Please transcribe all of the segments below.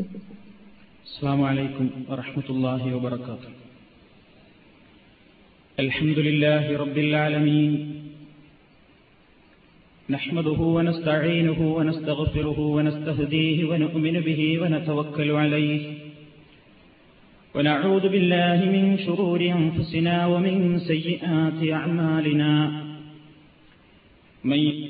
السلام عليكم ورحمة الله وبركاته. الحمد لله رب العالمين. نحمده ونستعينه ونستغفره ونستهديه ونؤمن به ونتوكل عليه. ونعوذ بالله من شرور أنفسنا ومن سيئات أعمالنا. من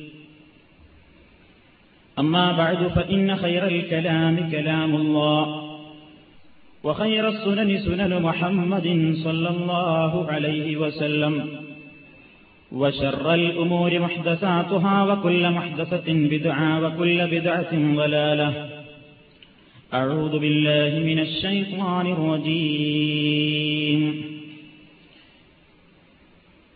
أما بعد فإن خير الكلام كلام الله وخير السنن سنن محمد صلى الله عليه وسلم وشر الأمور محدثاتها وكل محدثة بدعة وكل بدعة ضلالة أعوذ بالله من الشيطان الرجيم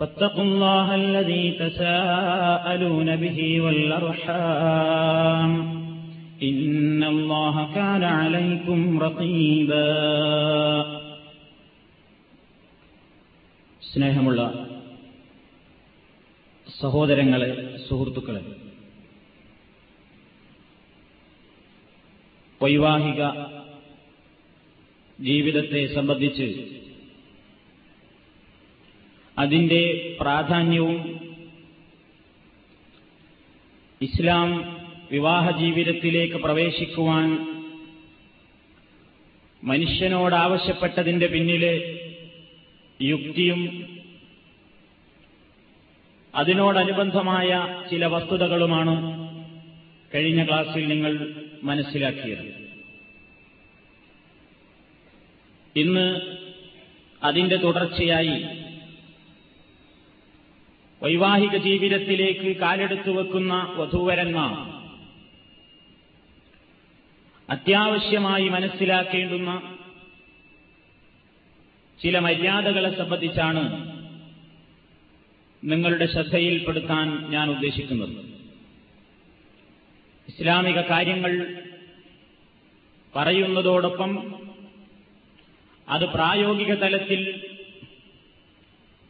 فاتقوا الله الذي تساءلون به والأرحام إن الله كان عليكم رقيبا സ്നേഹമുള്ള സഹോദരങ്ങളെ സുഹൃത്തുക്കളെ വൈവാഹിക ജീവിതത്തെ സംബന്ധിച്ച് അതിന്റെ പ്രാധാന്യവും ഇസ്ലാം വിവാഹ ജീവിതത്തിലേക്ക് പ്രവേശിക്കുവാൻ മനുഷ്യനോട് ആവശ്യപ്പെട്ടതിന്റെ പിന്നിലെ യുക്തിയും അതിനോടനുബന്ധമായ ചില വസ്തുതകളുമാണ് കഴിഞ്ഞ ക്ലാസ്സിൽ നിങ്ങൾ മനസ്സിലാക്കിയത്. ഇന്ന് അതിന്റെ തുടർച്ചയായി വൈവാഹിക ജീവിതത്തിലേക്ക് കാലെടുത്തു വെക്കുന്ന വധൂവരന്മാർ. അത്യാവശ്യമായി മനസ്സിലാക്കേണ്ടുന്ന ചില മര്യാദകളെ സംബന്ധിച്ചാണ് നിങ്ങളുടെ ശ്രദ്ധയിൽപ്പെടുത്താൻ ഞാൻ ഉദ്ദേശിക്കുന്നത്. ഇസ്ലാമിക കാര്യങ്ങൾ പറയുന്നതോടൊപ്പം അത് പ്രായോഗിക തലത്തിൽ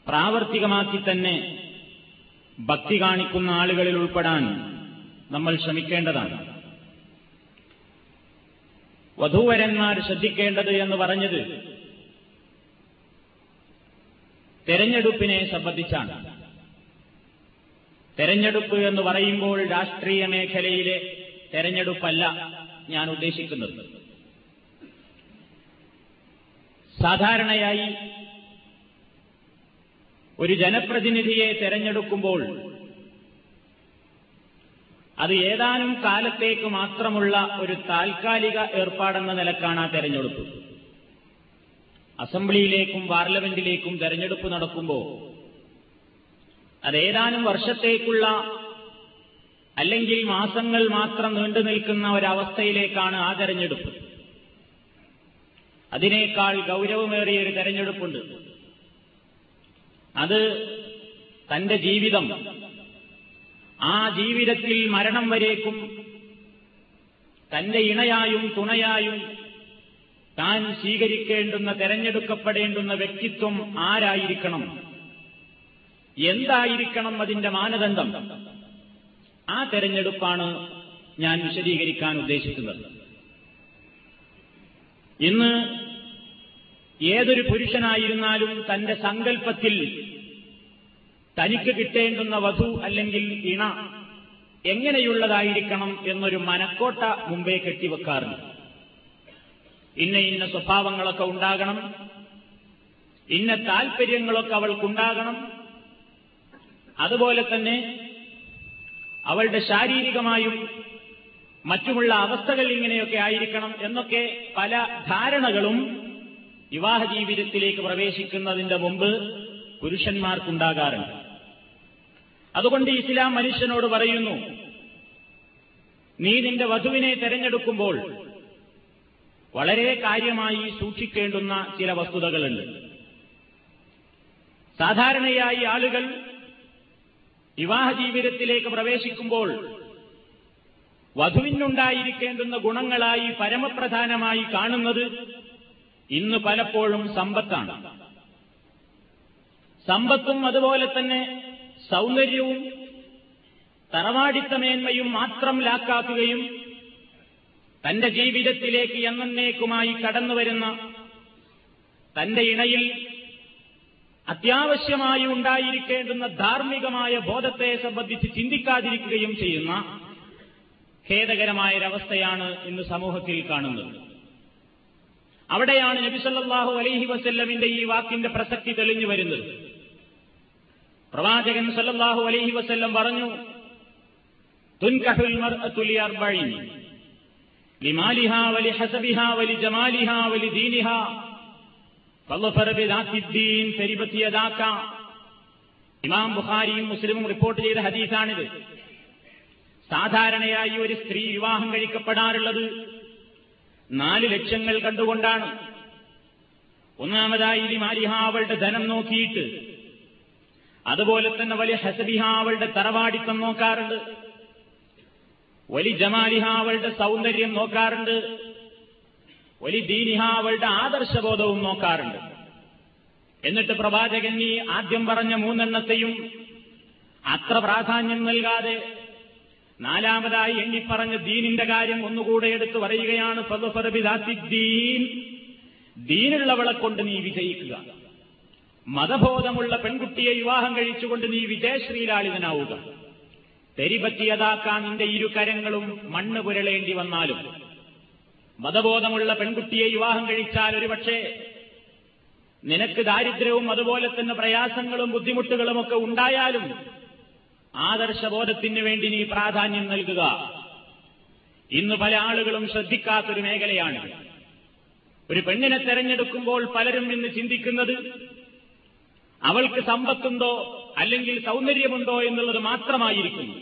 പ്രാവർത്തികമാക്കി തന്നെ ഭക്തി കാണിക്കുന്ന ആളുകളിൽ ഉൾപ്പെടാൻ നമ്മൾ ശ്രമിക്കേണ്ടതാണ്. വധൂവരന്മാർ ശ്രദ്ധിക്കേണ്ടത് എന്ന് പറഞ്ഞത് തെരഞ്ഞെടുപ്പിനെ സംബന്ധിച്ചാണ്. തെരഞ്ഞെടുപ്പ് എന്ന് പറയുമ്പോൾ രാഷ്ട്രീയ മേഖലയിലെ തെരഞ്ഞെടുപ്പല്ല ഞാൻ ഉദ്ദേശിക്കുന്നത്. സാധാരണയായി ഒരു ജനപ്രതിനിധിയെ തെരഞ്ഞെടുക്കുമ്പോൾ അത് ഏതാനും കാലത്തേക്ക് മാത്രമുള്ള ഒരു താൽക്കാലിക ഏർപ്പാടെന്ന നിലക്കാണ് ആ തെരഞ്ഞെടുപ്പ്. അസംബ്ലിയിലേക്കും പാർലമെന്റിലേക്കും തെരഞ്ഞെടുപ്പ് നടക്കുമ്പോൾ അതേതാനും വർഷത്തേക്കുള്ള അല്ലെങ്കിൽ മാസങ്ങൾ മാത്രം നീണ്ടു നിൽക്കുന്ന ഒരവസ്ഥയിലേക്കാണ് ആ തെരഞ്ഞെടുപ്പ്. അതിനേക്കാൾ ഗൗരവമേറിയ ഒരു തെരഞ്ഞെടുപ്പുണ്ട്. അത് തന്റെ ജീവിതം. ആ ജീവിതത്തിൽ മരണം വരേക്കും. തന്റെ ഇണയായും തുണയായും താൻ സ്വീകരിക്കേണ്ടുന്ന തെരഞ്ഞെടുക്കപ്പെടേണ്ടുന്ന വ്യക്തിത്വം ആരായിരിക്കണം? എന്തായിരിക്കണം അതിന്റെ മാനദണ്ഡം? ആ തെരഞ്ഞെടുപ്പാണ് ഞാൻ വിശദീകരിക്കാൻ ഉദ്ദേശിക്കുന്നത്. ഇന്ന് ഏതൊരു പുരുഷനായിരുന്നാലും തന്റെ സങ്കല്പത്തിൽ തനിക്ക് കിട്ടേണ്ടുന്ന വധു അല്ലെങ്കിൽ ഇണ എങ്ങനെയുള്ളതായിരിക്കണം എന്നൊരു മനക്കോട്ട മുമ്പേ കെട്ടിവെക്കാറുണ്ട് ഇന്ന ഇന്ന സ്വഭാവങ്ങളൊക്കെ ഉണ്ടാകണം. ഇന്ന താൽപര്യങ്ങളൊക്കെ അവൾക്കുണ്ടാകണം. അതുപോലെ തന്നെ അവളുടെ ശാരീരികമായും മറ്റുമുള്ള അവസ്ഥകൾ ഇങ്ങനെയൊക്കെ ആയിരിക്കണം എന്നൊക്കെ പല ധാരണകളും വിവാഹ ജീവിതത്തിലേക്ക് പ്രവേശിക്കുന്നതിന്റെ മുമ്പ് പുരുഷന്മാർക്കുണ്ടാകാറുണ്ട്. അതുകൊണ്ട് ഇസ്ലാം മനുഷ്യനോട് പറയുന്നു നീ നിന്റെ വധുവിനെ തെരഞ്ഞെടുക്കുമ്പോൾ വളരെ കാര്യമായി സൂക്ഷിക്കേണ്ടുന്ന ചില വസ്തുതകളുണ്ട്. സാധാരണയായി ആളുകൾ വിവാഹ ജീവിതത്തിലേക്ക് പ്രവേശിക്കുമ്പോൾ വധുവിനുണ്ടായിരിക്കേണ്ടുന്ന ഗുണങ്ങളായി പരമപ്രധാനമായി കാണുന്നത് ഇന്ന് പലപ്പോഴും സമ്പത്താണ്. സമ്പത്തും അതുപോലെ തന്നെ സൗന്ദര്യവും തറവാടിത്തമേന്മയും മാത്രം ലാക്കാക്കുകയും തന്റെ ജീവിതത്തിലേക്ക് എന്നേക്കുമായി കടന്നുവരുന്ന തന്റെ ഇണയിൽ അത്യാവശ്യമായി ഉണ്ടായിരിക്കേണ്ടുന്ന ധാർമ്മികമായ ബോധത്തെ സംബന്ധിച്ച് ചിന്തിക്കാതിരിക്കുകയും ചെയ്യുന്ന ഖേദകരമായൊരവസ്ഥയാണ് ഇന്ന് സമൂഹത്തിൽ കാണുന്നത്. അവിടെയാണ് നബിസല്ലാഹു അലൈഹി വസ്ല്ലമിന്റെ ഈ വാക്കിന്റെ പ്രസക്തി തെളിഞ്ഞു വരുന്നത്. പ്രവാചകൻ സല്ലാഹു അലൈഹി വസ്ല്ലം പറഞ്ഞു ഇമാം ബുഖാരിയും മുസ്ലിമും റിപ്പോർട്ട് ചെയ്ത ഹദീസാണിത്. സാധാരണയായി ഒരു സ്ത്രീ വിവാഹം കഴിക്കപ്പെടാറുള്ളത് നാല് ലക്ഷ്യങ്ങൾ കണ്ടുകൊണ്ടാണ്. ഒന്നാമതായി ലിമാലിഹ അവളുടെ ധനം നോക്കിയിട്ട്. അതുപോലെ തന്നെ വലിയ ഹസബിഹ അവളുടെ തറവാടിത്തം നോക്കാറുണ്ട്. വലി ജമാലിഹ അവളുടെ സൗന്ദര്യം നോക്കാറുണ്ട്. വലി ദീനിഹ അവളുടെ ആദർശബോധവും നോക്കാറുണ്ട്. എന്നിട്ട് പ്രവാചകൻ ഈ ആദ്യം പറഞ്ഞ മൂന്നെണ്ണത്തെയും അത്ര പ്രാധാന്യം നൽകാതെ നാലാമതായി എണ്ണിപ്പറഞ്ഞ ദീനിന്റെ കാര്യം ഒന്നുകൂടെ എടുത്തു പറയുകയാണ് ദീൻ ദീനുള്ളവളെ കൊണ്ട് നീ വിജയിക്കുക. മതബോധമുള്ള പെൺകുട്ടിയെ വിവാഹം കഴിച്ചുകൊണ്ട് നീ വിജയശ്രീലാളിതനാവുക. തെരിപറ്റിയതാക്കാൻ നിന്റെ ഇരു കരങ്ങളും മണ്ണ് പുരളേണ്ടി വന്നാലും. മതബോധമുള്ള പെൺകുട്ടിയെ വിവാഹം കഴിച്ചാൽ ഒരുപക്ഷെ നിനക്ക് ദാരിദ്ര്യവും അതുപോലെ തന്നെ പ്രയാസങ്ങളും ബുദ്ധിമുട്ടുകളുമൊക്കെ ഉണ്ടായാലും ആദർശബോധത്തിന് വേണ്ടി നീ പ്രാധാന്യം നൽകുക. ഇന്ന് പല ആളുകളും ശ്രദ്ധിക്കാത്തൊരു മേഖലയാണ് ഒരു പെണ്ണിനെ തെരഞ്ഞെടുക്കുമ്പോൾ പലരും ഇന്ന് ചിന്തിക്കുന്നത് അവൾക്ക് സമ്പത്തുണ്ടോ അല്ലെങ്കിൽ സൗന്ദര്യമുണ്ടോ എന്നുള്ളത് മാത്രമായിരിക്കുന്നു.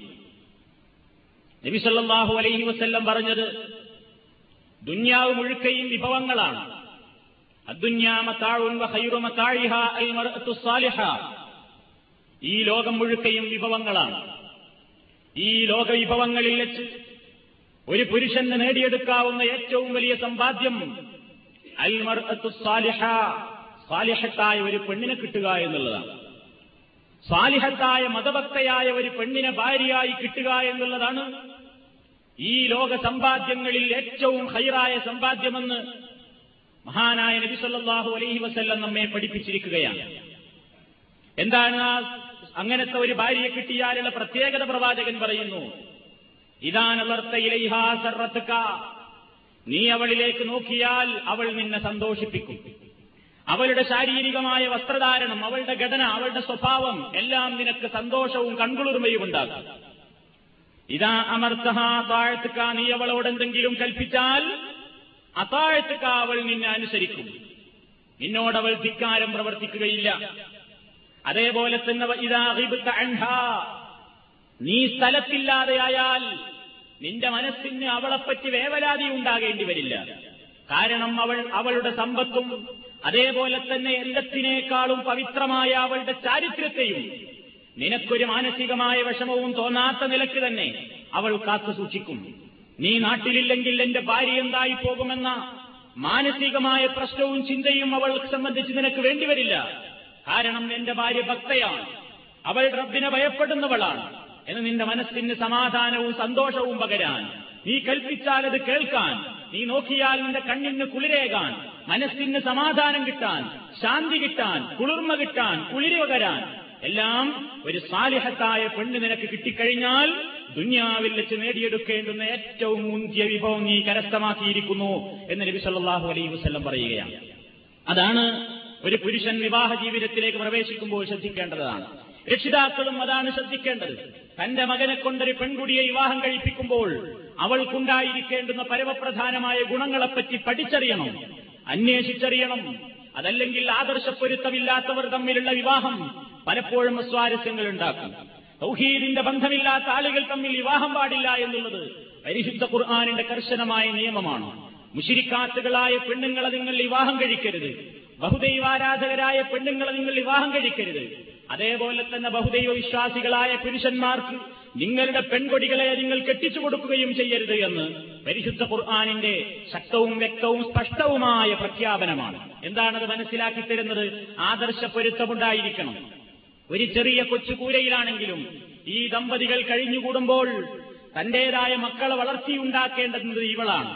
നബിസല്ലാഹു അലൈഹി വസ്ല്ലം പറഞ്ഞത് ദുന്യാവ് മുഴുക്കയും വിഭവങ്ങളാണ്. ഈ ലോകം മുഴുക്കയും വിഭവങ്ങളാണ്. ഈ ലോക വിഭവങ്ങളിൽ വെച്ച് ഒരു പുരുഷന് നേടിയെടുക്കാവുന്ന ഏറ്റവും വലിയ സമ്പാദ്യം അൽമർ സാലിഹ സാലിഹത്തായ ഒരു പെണ്ണിനെ കിട്ടുക എന്നുള്ളതാണ്. സാലിഹത്തായ മതഭക്തയായ ഒരു പെണ്ണിനെ ഭാര്യയായി കിട്ടുക എന്നുള്ളതാണ് ഈ ലോക സമ്പാദ്യങ്ങളിൽ ഏറ്റവും ഹൈറായ സമ്പാദ്യമെന്ന് മഹാനായ നബി സല്ലല്ലാഹു അലൈഹി വസല്ലം നമ്മെ പഠിപ്പിച്ചിരിക്കുകയാണ്. എന്താണ് ആ അങ്ങനത്തെ ഒരു ഭാര്യയെ കിട്ടിയാലുള്ള പ്രത്യേകത പ്രവാചകൻ പറയുന്നു. ഇതാനവർത്തയിലൈഹാസറത്തുക നീ അവളിലേക്ക് നോക്കിയാൽ അവൾ നിന്നെ സന്തോഷിപ്പിക്കും. അവളുടെ ശാരീരികമായ വസ്ത്രധാരണം അവളുടെ ഘടന അവളുടെ സ്വഭാവം എല്ലാം നിനക്ക് സന്തോഷവും കൺകുളിർമയും ഉണ്ടാകും ഇതാ അമർത്തഹ താഴ്ത്തുക നീ അവളോട് എന്തെങ്കിലും കൽപ്പിച്ചാൽ അതാഴ്ത്തുക അവൾ നിന്നെ അനുസരിക്കും. നിന്നോടവൾ ധിക്കാരം പ്രവർത്തിക്കുകയില്ല. അതേപോലെ തന്നെ നീ സ്ഥലത്തില്ലാതെയായാൽ നിന്റെ മനസ്സിന് അവളെപ്പറ്റി വേവലാതി ഉണ്ടാകേണ്ടി വരില്ല. കാരണം അവൾ അവളുടെ സമ്പത്തും അതേപോലെ തന്നെ എല്ലാത്തിനേക്കാളും പവിത്രമായ അവളുടെ ചാരിത്രത്തെയും നിനക്കൊരു മാനസികമായ വിഷമവും തോന്നാത്ത നിലയ്ക്ക് തന്നെ അവൾ കാത്തു സൂക്ഷിക്കും. നീ നാട്ടിലില്ലെങ്കിൽ എന്റെ ഭാര്യ എന്തായി പോകുമെന്ന മാനസികമായ പ്രശ്നവും ചിന്തയും അവൾ സംബന്ധിച്ച് നിനക്ക് വേണ്ടിവരില്ല കാരണം നിന്റെ ഭാര്യ ഭക്തയാണ്. അവൾ റബ്ബിനെ ഭയപ്പെടുന്നവളാണ്. എന്ന് നിന്റെ മനസ്സിന് സമാധാനവും സന്തോഷവും പകരാൻ നീ കൽപ്പിച്ചാൽ അത് കേൾക്കാൻ നീ നോക്കിയാൽ നിന്റെ കണ്ണിന് കുളിരേകാൻ മനസ്സിന് സമാധാനം കിട്ടാൻ ശാന്തി കിട്ടാൻ കുളിർമ കിട്ടാൻ കുളിര് പകരാൻ. എല്ലാം ഒരു സാലിഹത്തായ പെണ്ണ് നിനക്ക് കിട്ടിക്കഴിഞ്ഞാൽ ദുന്യാവിൽ വെച്ച് നേടിയെടുക്കേണ്ടുന്ന ഏറ്റവും മുന്തിയ വിഭവം നീ കരസ്ഥമാക്കിയിരിക്കുന്നു എന്ന് നബി സല്ലല്ലാഹു അലൈഹി വസല്ലം പറയുകയാണ്. അതാണ് ഒരു പുരുഷൻ വിവാഹ ജീവിതത്തിലേക്ക് പ്രവേശിക്കുമ്പോൾ ശ്രദ്ധിക്കേണ്ടതാണ്. രക്ഷിതാക്കളും അതാണ് ശ്രദ്ധിക്കേണ്ടത്. തന്റെ മകനെ കൊണ്ടൊരു പെൺകുടിയെ വിവാഹം കഴിപ്പിക്കുമ്പോൾ അവൾക്കുണ്ടായിരിക്കേണ്ടുന്ന പരമപ്രധാനമായ ഗുണങ്ങളെപ്പറ്റി പഠിച്ചറിയണം. അന്വേഷിച്ചറിയണം. അതല്ലെങ്കിൽ ആദർശപ്പൊരുത്തമില്ലാത്തവർ തമ്മിലുള്ള വിവാഹം പലപ്പോഴും അസ്വാരസ്യങ്ങൾ ഉണ്ടാക്കും തൗഹീദിന്റെ ബന്ധമില്ലാത്ത ആളുകൾ തമ്മിൽ വിവാഹം പാടില്ല എന്നുള്ളത് പരിശുദ്ധ ഖുർആാനിന്റെ കർശനമായ നിയമമാണ്. മുഷിരിക്കാത്തുകളായ പെണ്ണുങ്ങളെ നിങ്ങൾ വിവാഹം കഴിക്കരുത്. ബഹുദൈവാരാധകരായ പെണ്ണുങ്ങളെ നിങ്ങൾ വിവാഹം കഴിക്കരുത്. അതേപോലെ തന്നെ ബഹുദൈവ വിശ്വാസികളായ പുരുഷന്മാർക്ക് നിങ്ങളുടെ പെൺകൊടികളെ നിങ്ങൾ കെട്ടിച്ചു കൊടുക്കുകയും ചെയ്യരുത് എന്ന് പരിശുദ്ധ ഖുർആാനിന്റെ ശക്തവും വ്യക്തവും സ്പഷ്ടവുമായ പ്രഖ്യാപനമാണ്. എന്താണത് മനസ്സിലാക്കി തരുന്നത്? ആദർശ പൊരുത്തമുണ്ടായിരിക്കണം ഒരു ചെറിയ കൊച്ചുകൂരയിലാണെങ്കിലും ഈ ദമ്പതികൾ കഴിഞ്ഞുകൂടുമ്പോൾ തന്റേതായ മക്കളെ വളർത്തിയുണ്ടാക്കേണ്ടത് ഇവളാണ്.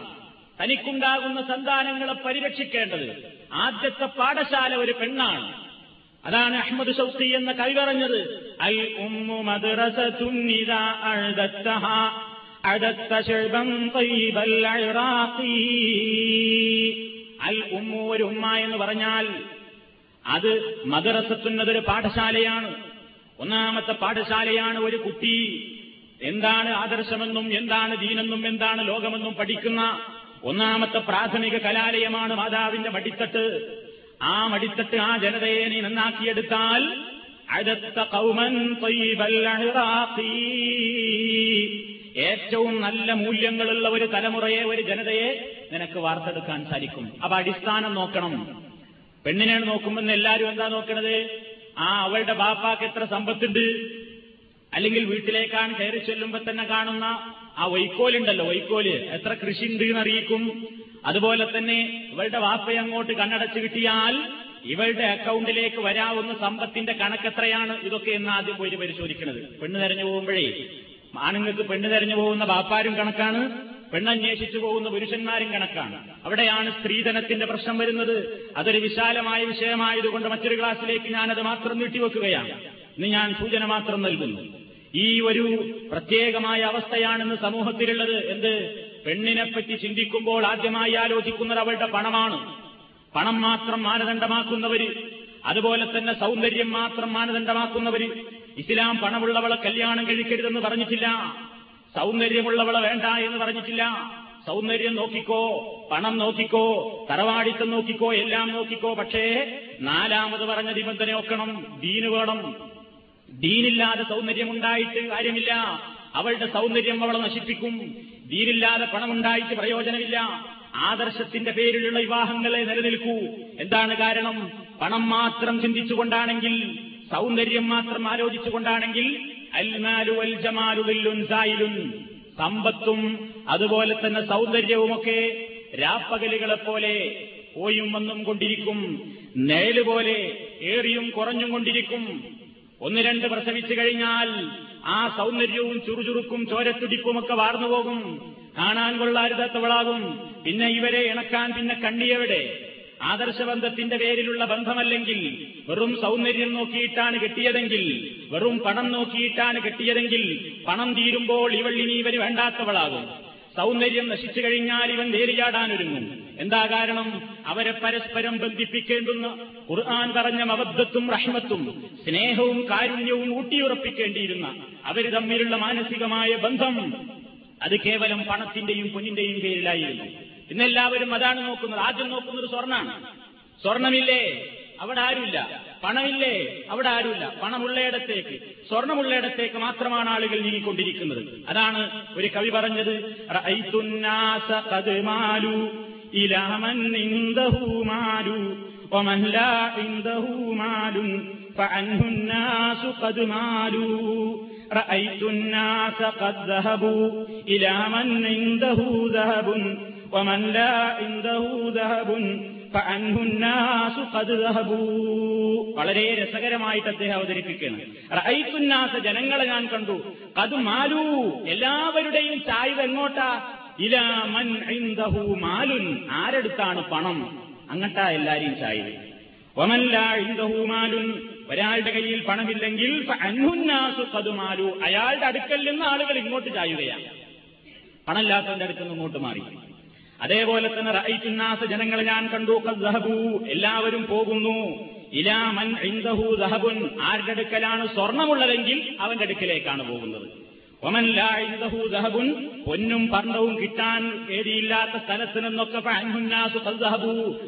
തനിക്കുണ്ടാകുന്ന സന്താനങ്ങളെ പരിരക്ഷിക്കേണ്ടത് ആദ്യത്തെ പാഠശാല ഒരു പെണ്ണാണ്. അതാണ് അഹമ്മദ് ഷൗക്കി എന്ന കവി പറഞ്ഞത്. അൽ ഉമ്മു മദ്രസ അൽ ഉമ്മു ഒരു ഉമ്മ എന്ന് പറഞ്ഞാൽ അത് മദ്രസത്തുന്നതൊരു പാഠശാലയാണ്. ഒന്നാമത്തെ പാഠശാലയാണ് ഒരു കുട്ടി. എന്താണ് ആദർശമെന്നും എന്താണ് ദീനെന്നും എന്താണ് ലോകമെന്നും പഠിക്കുന്ന ഒന്നാമത്തെ പ്രാഥമിക കലാലയമാണ് മാതാവിന്റെ മടിത്തട്ട്. ആ മടിത്തട്ട് ആ ജനതയെ നീ നന്നാക്കിയെടുത്താൽ അടുത്ത കൗമൻ. ഏറ്റവും നല്ല മൂല്യങ്ങളുള്ള ഒരു തലമുറയെ ഒരു ജനതയെ നിനക്ക് വാർത്തെടുക്കാൻ സാധിക്കും. അപ്പൊ അടിസ്ഥാനം നോക്കണം. പെണ്ണിനെ നോക്കുമ്പോൾ എല്ലാവരും എന്താ നോക്കണത്? ആ അവളുടെ ബാപ്പാക്ക് എത്ര സമ്പത്തുണ്ട്? അല്ലെങ്കിൽ വീട്ടിലേക്കാണ് കയറി ചെല്ലുമ്പോ തന്നെ കാണുന്ന ആ വൈക്കോലുണ്ടല്ലോ വൈക്കോൽ. എത്ര കൃഷി ഉണ്ട് എന്ന് അറിയിക്കും അതുപോലെ തന്നെ ഇവളുടെ വാപ്പയെ അങ്ങോട്ട് കണ്ണടച്ചു കിട്ടിയാൽ ഇവളുടെ അക്കൗണ്ടിലേക്ക് വരാവുന്ന സമ്പത്തിന്റെ കണക്കെത്രയാണ് ഇതൊക്കെ എന്ന് ആദ്യം പോയി പരിശോധിക്കുന്നത് പെണ്ണ് തെരഞ്ഞു പോകുമ്പോഴേ ആണുങ്ങൾക്ക് പെണ്ണ് തെരഞ്ഞു പോകുന്ന ബാപ്പാരും കണക്കാണ്. പെണ്ണന്വേഷിച്ചു പോകുന്ന പുരുഷന്മാരും കണക്കാണ്. അവിടെയാണ് സ്ത്രീധനത്തിന്റെ പ്രശ്നം വരുന്നത്. അതൊരു വിശാലമായ വിഷയമായതുകൊണ്ട് മറ്റൊരു ക്ലാസ്സിലേക്ക് ഞാനത് മാത്രം നീട്ടിവെക്കുകയാണ്. ഇന്ന് ഞാൻ സൂചന മാത്രം നൽകുന്നു. ഈ ഒരു പ്രത്യേകമായ അവസ്ഥയാണെന്ന് സമൂഹത്തിലുള്ളത് എന്ത്? പെണ്ണിനെപ്പറ്റി ചിന്തിക്കുമ്പോൾ ആദ്യമായി ആലോചിക്കുന്നത് അവളുടെ പണമാണ്. പണം മാത്രം മാനദണ്ഡമാക്കുന്നവര് അതുപോലെ തന്നെ സൗന്ദര്യം മാത്രം മാനദണ്ഡമാക്കുന്നവര്. ഇസ്ലാം പണമുള്ളവളെ കല്യാണം കഴിക്കരുതെന്ന് പറഞ്ഞിട്ടില്ല. സൗന്ദര്യമുള്ളവളെ വേണ്ട എന്ന് പറഞ്ഞിട്ടില്ല. സൗന്ദര്യം നോക്കിക്കോ പണം നോക്കിക്കോ തറവാടിത്തം നോക്കിക്കോ എല്ലാം നോക്കിക്കോ. പക്ഷേ നാലാമത് പറഞ്ഞ നിബന്ധന നോക്കണം ദീന് വേണം. ദീനില്ലാതെ സൗന്ദര്യമുണ്ടായിട്ട് കാര്യമില്ല. അവളുടെ സൗന്ദര്യം അവളെ നശിപ്പിക്കും. ദീനില്ലാതെ പണമുണ്ടായിട്ട് പ്രയോജനമില്ല. ആദർശത്തിന്റെ പേരിലുള്ള വിവാഹങ്ങളെ നിലനിൽക്കൂ. എന്താണ് കാരണം? പണം മാത്രം ചിന്തിച്ചുകൊണ്ടാണെങ്കിൽ സൗന്ദര്യം മാത്രം ആലോചിച്ചുകൊണ്ടാണെങ്കിൽ അൽമാലു അൽ ജമാലു ദില്ലുൻ സായിലുൻ. സമ്പത്തും അതുപോലെ തന്നെ സൗന്ദര്യവുമൊക്കെ രാപ്പകലുകളെ പോലെ പോയും വന്നും കൊണ്ടിരിക്കും. നേലുപോലെ ഏറിയും കുറഞ്ഞും കൊണ്ടിരിക്കും. ഒന്ന് രണ്ട് പ്രസവിച്ചു കഴിഞ്ഞാൽ ആ സൗന്ദര്യവും ചുറുചുറുക്കും ചോരത്തുടിപ്പുമൊക്കെ വാർന്നുപോകും കാണാൻ കൊള്ളാരുതാത്തവളാകും പിന്നെ ഇവരെ ഇണക്കാൻ പിന്നെ കണ്ണിയവിടെ ആദർശബന്ധത്തിന്റെ പേരിലുള്ള ബന്ധമല്ലെങ്കിൽ വെറും സൗന്ദര്യം നോക്കിയിട്ടാണ് കെട്ടിയതെങ്കിൽ വെറും പണം നോക്കിയിട്ടാണ് കെട്ടിയതെങ്കിൽ പണം തീരുമ്പോൾ ഇവൾ ഇനി ഇവർ വേണ്ടാത്തവളാകും. സൗന്ദര്യം നശിച്ചു കഴിഞ്ഞാൽ ഇവൻ വേലിയാടാനൊരുങ്ങും എന്താ കാരണം? അവരെ പരസ്പരം ബന്ധിപ്പിക്കേണ്ടുന്ന ഖുർആൻ പറഞ്ഞ മബദ്ധത്തും റഹ്മത്തും സ്നേഹവും കാരുണ്യവും ഊട്ടിയുറപ്പിക്കേണ്ടിയിരുന്ന അവർ തമ്മിലുള്ള മാനസികമായ ബന്ധം അത് കേവലം പണത്തിന്റെയും പൊന്നിന്റെയും പേരിലായിരുന്നു. ഇന്നെല്ലാവരും അതാണ് നോക്കുന്നത്. ആദ്യം നോക്കുന്നത് സ്വർണാണ്. സ്വർണമില്ലേ അവിടെ ആരുമില്ല. പണമില്ലേ? അവിടെ ആരുമില്ല. പണമുള്ളയിടത്തേക്ക് സ്വർണമുള്ളയിടത്തേക്ക് മാത്രമാണ് ആളുകൾ നീങ്ങിക്കൊണ്ടിരിക്കുന്നത്. അതാണ് ഒരു കവി പറഞ്ഞത് റഅയ്തുന്നാസ ഖദ് മാലു ഇലാ മൻ ഇൻദഹു മാലു വമൻ ലാ ഇൻദഹു മാലുൻ فعنه الناس قد مالوا رأيت الناس قد ذهبوا إلى من عنده ذهب ومن لا عنده ذهب فعنه الناس قد ذهبوا വളരെ രസകരമായിട്ട് അദ്ദേഹം അവതരിപ്പിക്കുകയാണ് റഅയ്ത്തുന്നാസ ജനങ്ങളെ ഞാൻ കണ്ടു കത് മാലു എല്ലാവരുടെയും ചായ്വ് എങ്ങോട്ടാ ഇലാ മൻ ഇൻദഹു മാലുൻ. ആരെടുത്താണ് പണം? അങ്ങട്ടാ എല്ലാരെയും ചായ്വ് വമല്ല ഇൻദഹു മാലുൻ. ഒരാളുടെ കയ്യിൽ പണമില്ലെങ്കിൽ അന്നുന്നാസു മാലു. അയാളുടെ അടുക്കൽ നിന്ന് ആളുകൾ ഇങ്ങോട്ട് ചായുകയാണ്. പണമില്ലാത്തവന്റെ അടുക്കൽ നിന്ന് ഇങ്ങോട്ട് മാറി. അതേപോലെ തന്നെ റൈറ്റുന്നാസ് ജനങ്ങളെ ഞാൻ കണ്ടു. കദ്ഹബു എല്ലാവരും പോകുന്നു. ഇലാമൻ ഇൻദഹു ദഹബുൻ. ആരുടെ അടുക്കലാണ് സ്വർണമുള്ളതെങ്കിൽ അവന്റെ അടുക്കലേക്കാണ് പോകുന്നത്. പൊന്നും പർണവും കിട്ടാൻ ഏരിയില്ലാത്ത സ്ഥലത്ത് നിന്നൊക്കെ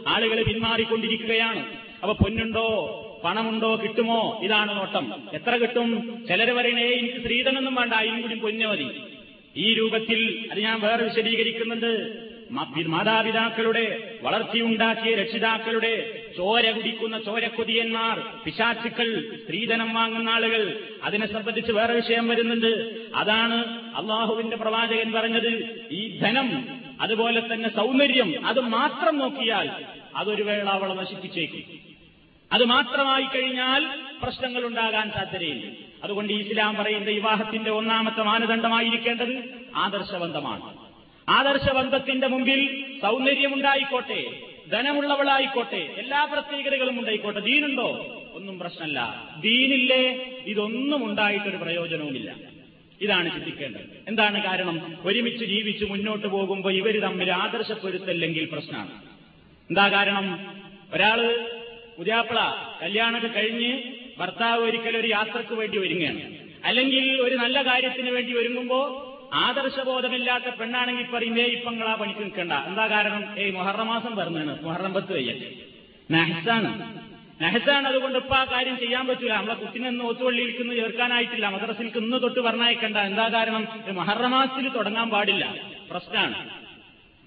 ആളുകൾ പിന്മാറിക്കൊണ്ടിരിക്കുകയാണ്. അപ്പൊ പൊന്നുണ്ടോ? പണമുണ്ടോ? കിട്ടുമോ? ഇതാണ് നോട്ടം. എത്ര കിട്ടും? ചിലർ പറയണേ എനിക്ക് സ്ത്രീധനൊന്നും വേണ്ട അതിനും കൂടി പൊന്നു മതി ഈ രൂപത്തിൽ അത് ഞാൻ വേറെ വിശദീകരിക്കുന്നുണ്ട്. മാതാപിതാക്കളുടെ വളർച്ചയുണ്ടാക്കിയ രക്ഷിതാക്കളുടെ ചോര കുടിക്കുന്ന ചോരക്കൊതിയന്മാർ പിശാച്ചുക്കൾ സ്ത്രീധനം വാങ്ങുന്ന ആളുകൾ അതിനെ സംബന്ധിച്ച് വേറെ വിഷയം വരുന്നുണ്ട്. അതാണ് അള്ളാഹുവിന്റെ പ്രവാചകൻ പറഞ്ഞത്. ഈ ധനം അതുപോലെ തന്നെ സൗന്ദര്യം അത് മാത്രം നോക്കിയാൽ അതൊരു വേള അവളെ നശിപ്പിച്ചേക്കും. അത് മാത്രമായി കഴിഞ്ഞാൽ പ്രശ്നങ്ങൾ ഉണ്ടാകാൻ സാധ്യതയില്ല. അതുകൊണ്ട് ഇസ്ലാം പറയുന്ന വിവാഹത്തിന്റെ ഒന്നാമത്തെ മാനദണ്ഡമായിരിക്കേണ്ടത് ആദർശബന്ധമാണ് ആദർശബന്ധത്തിന്റെ മുമ്പിൽ സൗന്ദര്യമുണ്ടായിക്കോട്ടെ ധനമുള്ളവളായിക്കോട്ടെ എല്ലാ പ്രത്യേകതകളും ഉണ്ടായിക്കോട്ടെ. ദീനുണ്ടോ? ഒന്നും പ്രശ്നമല്ല. ദീനില്ലേ? ഇതൊന്നും ഉണ്ടായിട്ടൊരു പ്രയോജനവുമില്ല. ഇതാണ് ചിന്തിക്കേണ്ടത്. എന്താണ് കാരണം? ഒരുമിച്ച് ജീവിച്ച് മുന്നോട്ട് പോകുമ്പോൾ ഇവർ തമ്മിൽ ആദർശപ്പൊരുത്തല്ലെങ്കിൽ പ്രശ്നമാണ്. എന്താ കാരണം? ഒരാൾ പുതിയാപ്പിള കല്യാണമൊക്കെ കഴിഞ്ഞ് ഭർത്താവ് ഒരിക്കലും ഒരു യാത്രയ്ക്ക് വേണ്ടി ഒരുങ്ങുകയാണ്. അല്ലെങ്കിൽ ഒരു നല്ല കാര്യത്തിന് വേണ്ടി ഒരുങ്ങുമ്പോ ആദർശബോധമില്ലാത്ത പെണ്ണാണെങ്കിൽ പറയും ഏ ഇപ്പങ്ങളാ പണിക്ക് നിൽക്കണ്ട. എന്താ കാരണം? ഏയ് മൊഹറമാസം പറഞ്ഞാണ് മൊഹറം പത്ത് വയ്യ. നഹസാണ്. നഹസാണ്. അതുകൊണ്ട് ഇപ്പൊ ആ കാര്യം ചെയ്യാൻ പറ്റൂല. നമ്മളെ കുട്ടിനെ ഒന്ന് ഒത്തുപള്ളിയിൽക്കുന്ന ചേർക്കാനായിട്ടില്ല. മദ്രസിൽക്ക് ഇന്ന് തൊട്ട് പറഞ്ഞയക്കണ്ട. എന്താ കാരണം? മഹറമാസത്തിൽ തുടങ്ങാൻ പാടില്ല. പ്രശ്നമാണ്.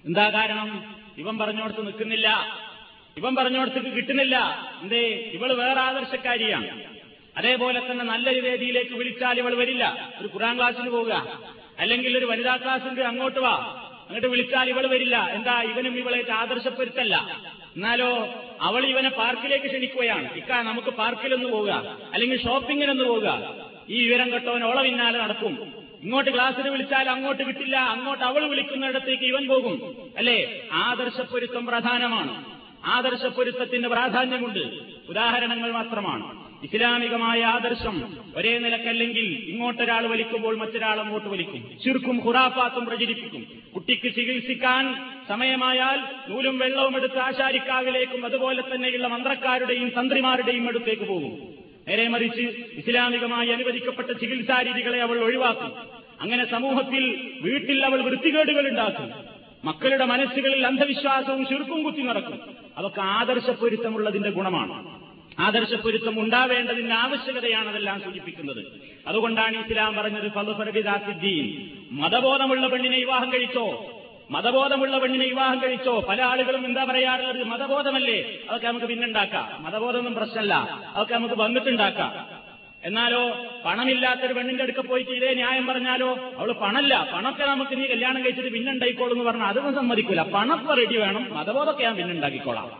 എന്താ കാരണം? ഇവൻ പറഞ്ഞോടത്ത് നിൽക്കുന്നില്ല. ഇവൻ പറഞ്ഞോടത്തേക്ക് കിട്ടുന്നില്ല. എന്തേ? ഇവൾ വേറെ ആദർശക്കാരിയാണ്. അതേപോലെ തന്നെ നല്ലൊരു വേദിയിലേക്ക് വിളിച്ചാൽ ഇവൾ വരില്ല. ഒരു ഖുറാൻ ക്ലാസ്സിന് പോവുക. അല്ലെങ്കിൽ ഒരു വനിതാ ക്ലാസ് ഉണ്ട് അങ്ങോട്ട് വാ. അങ്ങോട്ട് വിളിച്ചാൽ ഇവൾ വരില്ല. എന്താ ഇവനും ഇവളെ ആദർശപ്പെടുത്തല്ല. എന്നാലോ അവൾ ഇവനെ പാർക്കിലേക്ക് ക്ഷണിക്കുകയാണ്. ഇക്ക നമുക്ക് പാർക്കിലൊന്ന് പോവുക. അല്ലെങ്കിൽ ഷോപ്പിങ്ങിനൊന്ന് പോവുക. ഈ വിവരം കെട്ടവൻ ഓള പിന്നാലെ നടക്കും. ഇങ്ങോട്ട് ക്ലാസ്സിന് വിളിച്ചാൽ അങ്ങോട്ട് കിട്ടില്ല അങ്ങോട്ട് അവൾ വിളിക്കുന്നിടത്തേക്ക് ഇവൻ പോകും. അല്ലേ? ആദർശപ്പൊരുത്തം പ്രധാനമാണ്. ആദർശപ്പൊരുത്തത്തിന്റെ പ്രാധാന്യമുണ്ട്. ഉദാഹരണങ്ങൾ മാത്രമാണ്. ഇസ്ലാമികമായ ആദർശം ഒരേ നിലക്കല്ലെങ്കിൽ ഇങ്ങോട്ടൊരാൾ വലിക്കുമ്പോൾ മറ്റൊരാൾ അങ്ങോട്ട് വലിക്കും. ചുരുക്കും ഹുറാഫാത്തും പ്രചരിപ്പിക്കും. കുട്ടിക്ക് ചികിത്സിക്കാൻ സമയമായാൽ നൂലും വെള്ളവും എടുത്ത് ആശാരിക്കാവിലേക്കും അതുപോലെ തന്നെയുള്ള മന്ത്രക്കാരുടെയും തന്ത്രിമാരുടെയും അടുത്തേക്ക് പോകും. നേരെ മറിച്ച് ഇസ്ലാമികമായി അനുവദിക്കപ്പെട്ട ചികിത്സാ രീതികളെ അവൾ ഒഴിവാക്കും. അങ്ങനെ സമൂഹത്തിൽ വീട്ടിൽ അവൾ വൃത്തികേടുകൾ ഉണ്ടാക്കും. മക്കളുടെ മനസ്സുകളിൽ അന്ധവിശ്വാസവും ചുരുക്കും കുത്തി നടക്കും. അതൊക്കെ ആദർശപ്പൊരുത്തമുള്ളതിന്റെ ഗുണമാണ്. ആദർശപ്പൊരുത്തം ഉണ്ടാവേണ്ടതിന്റെ ആവശ്യകതയാണ് അതെല്ലാം സൂചിപ്പിക്കുന്നത്. അതുകൊണ്ടാണ് ഇസ്ലാം പറഞ്ഞത് ഫലഫരബിദാസിദ്ദീൻ മതബോധമുള്ള പെണ്ണിനെ വിവാഹം കഴിച്ചോ? മതബോധമുള്ള പെണ്ണിനെ വിവാഹം കഴിച്ചോ? പല ആളുകളും എന്താ പറയാറുള്ളത്? മതബോധമല്ലേ? അതൊക്കെ നമുക്ക് പിന്നുണ്ടാക്കാം. മതബോധമൊന്നും പ്രശ്നമല്ല. അതൊക്കെ നമുക്ക് വന്നിട്ടുണ്ടാക്കാം. എന്നാലോ പണമില്ലാത്തൊരു പെണ്ണിന്റെ അടുക്ക പോയിട്ട് ഇതേ ന്യായം പറഞ്ഞാലോ അവൾ പണല്ല. പണമൊക്കെ നമുക്ക് നീ കല്യാണം കഴിച്ചിട്ട് പിന്നുണ്ടായിക്കോളൂ എന്ന് പറഞ്ഞാൽ അതൊന്നും സമ്മതിക്കൂല. പണത്തെ റെഡി വേണം. മതബോധമൊക്കെ ഞാൻ പിന്നുണ്ടാക്കിക്കോളാം.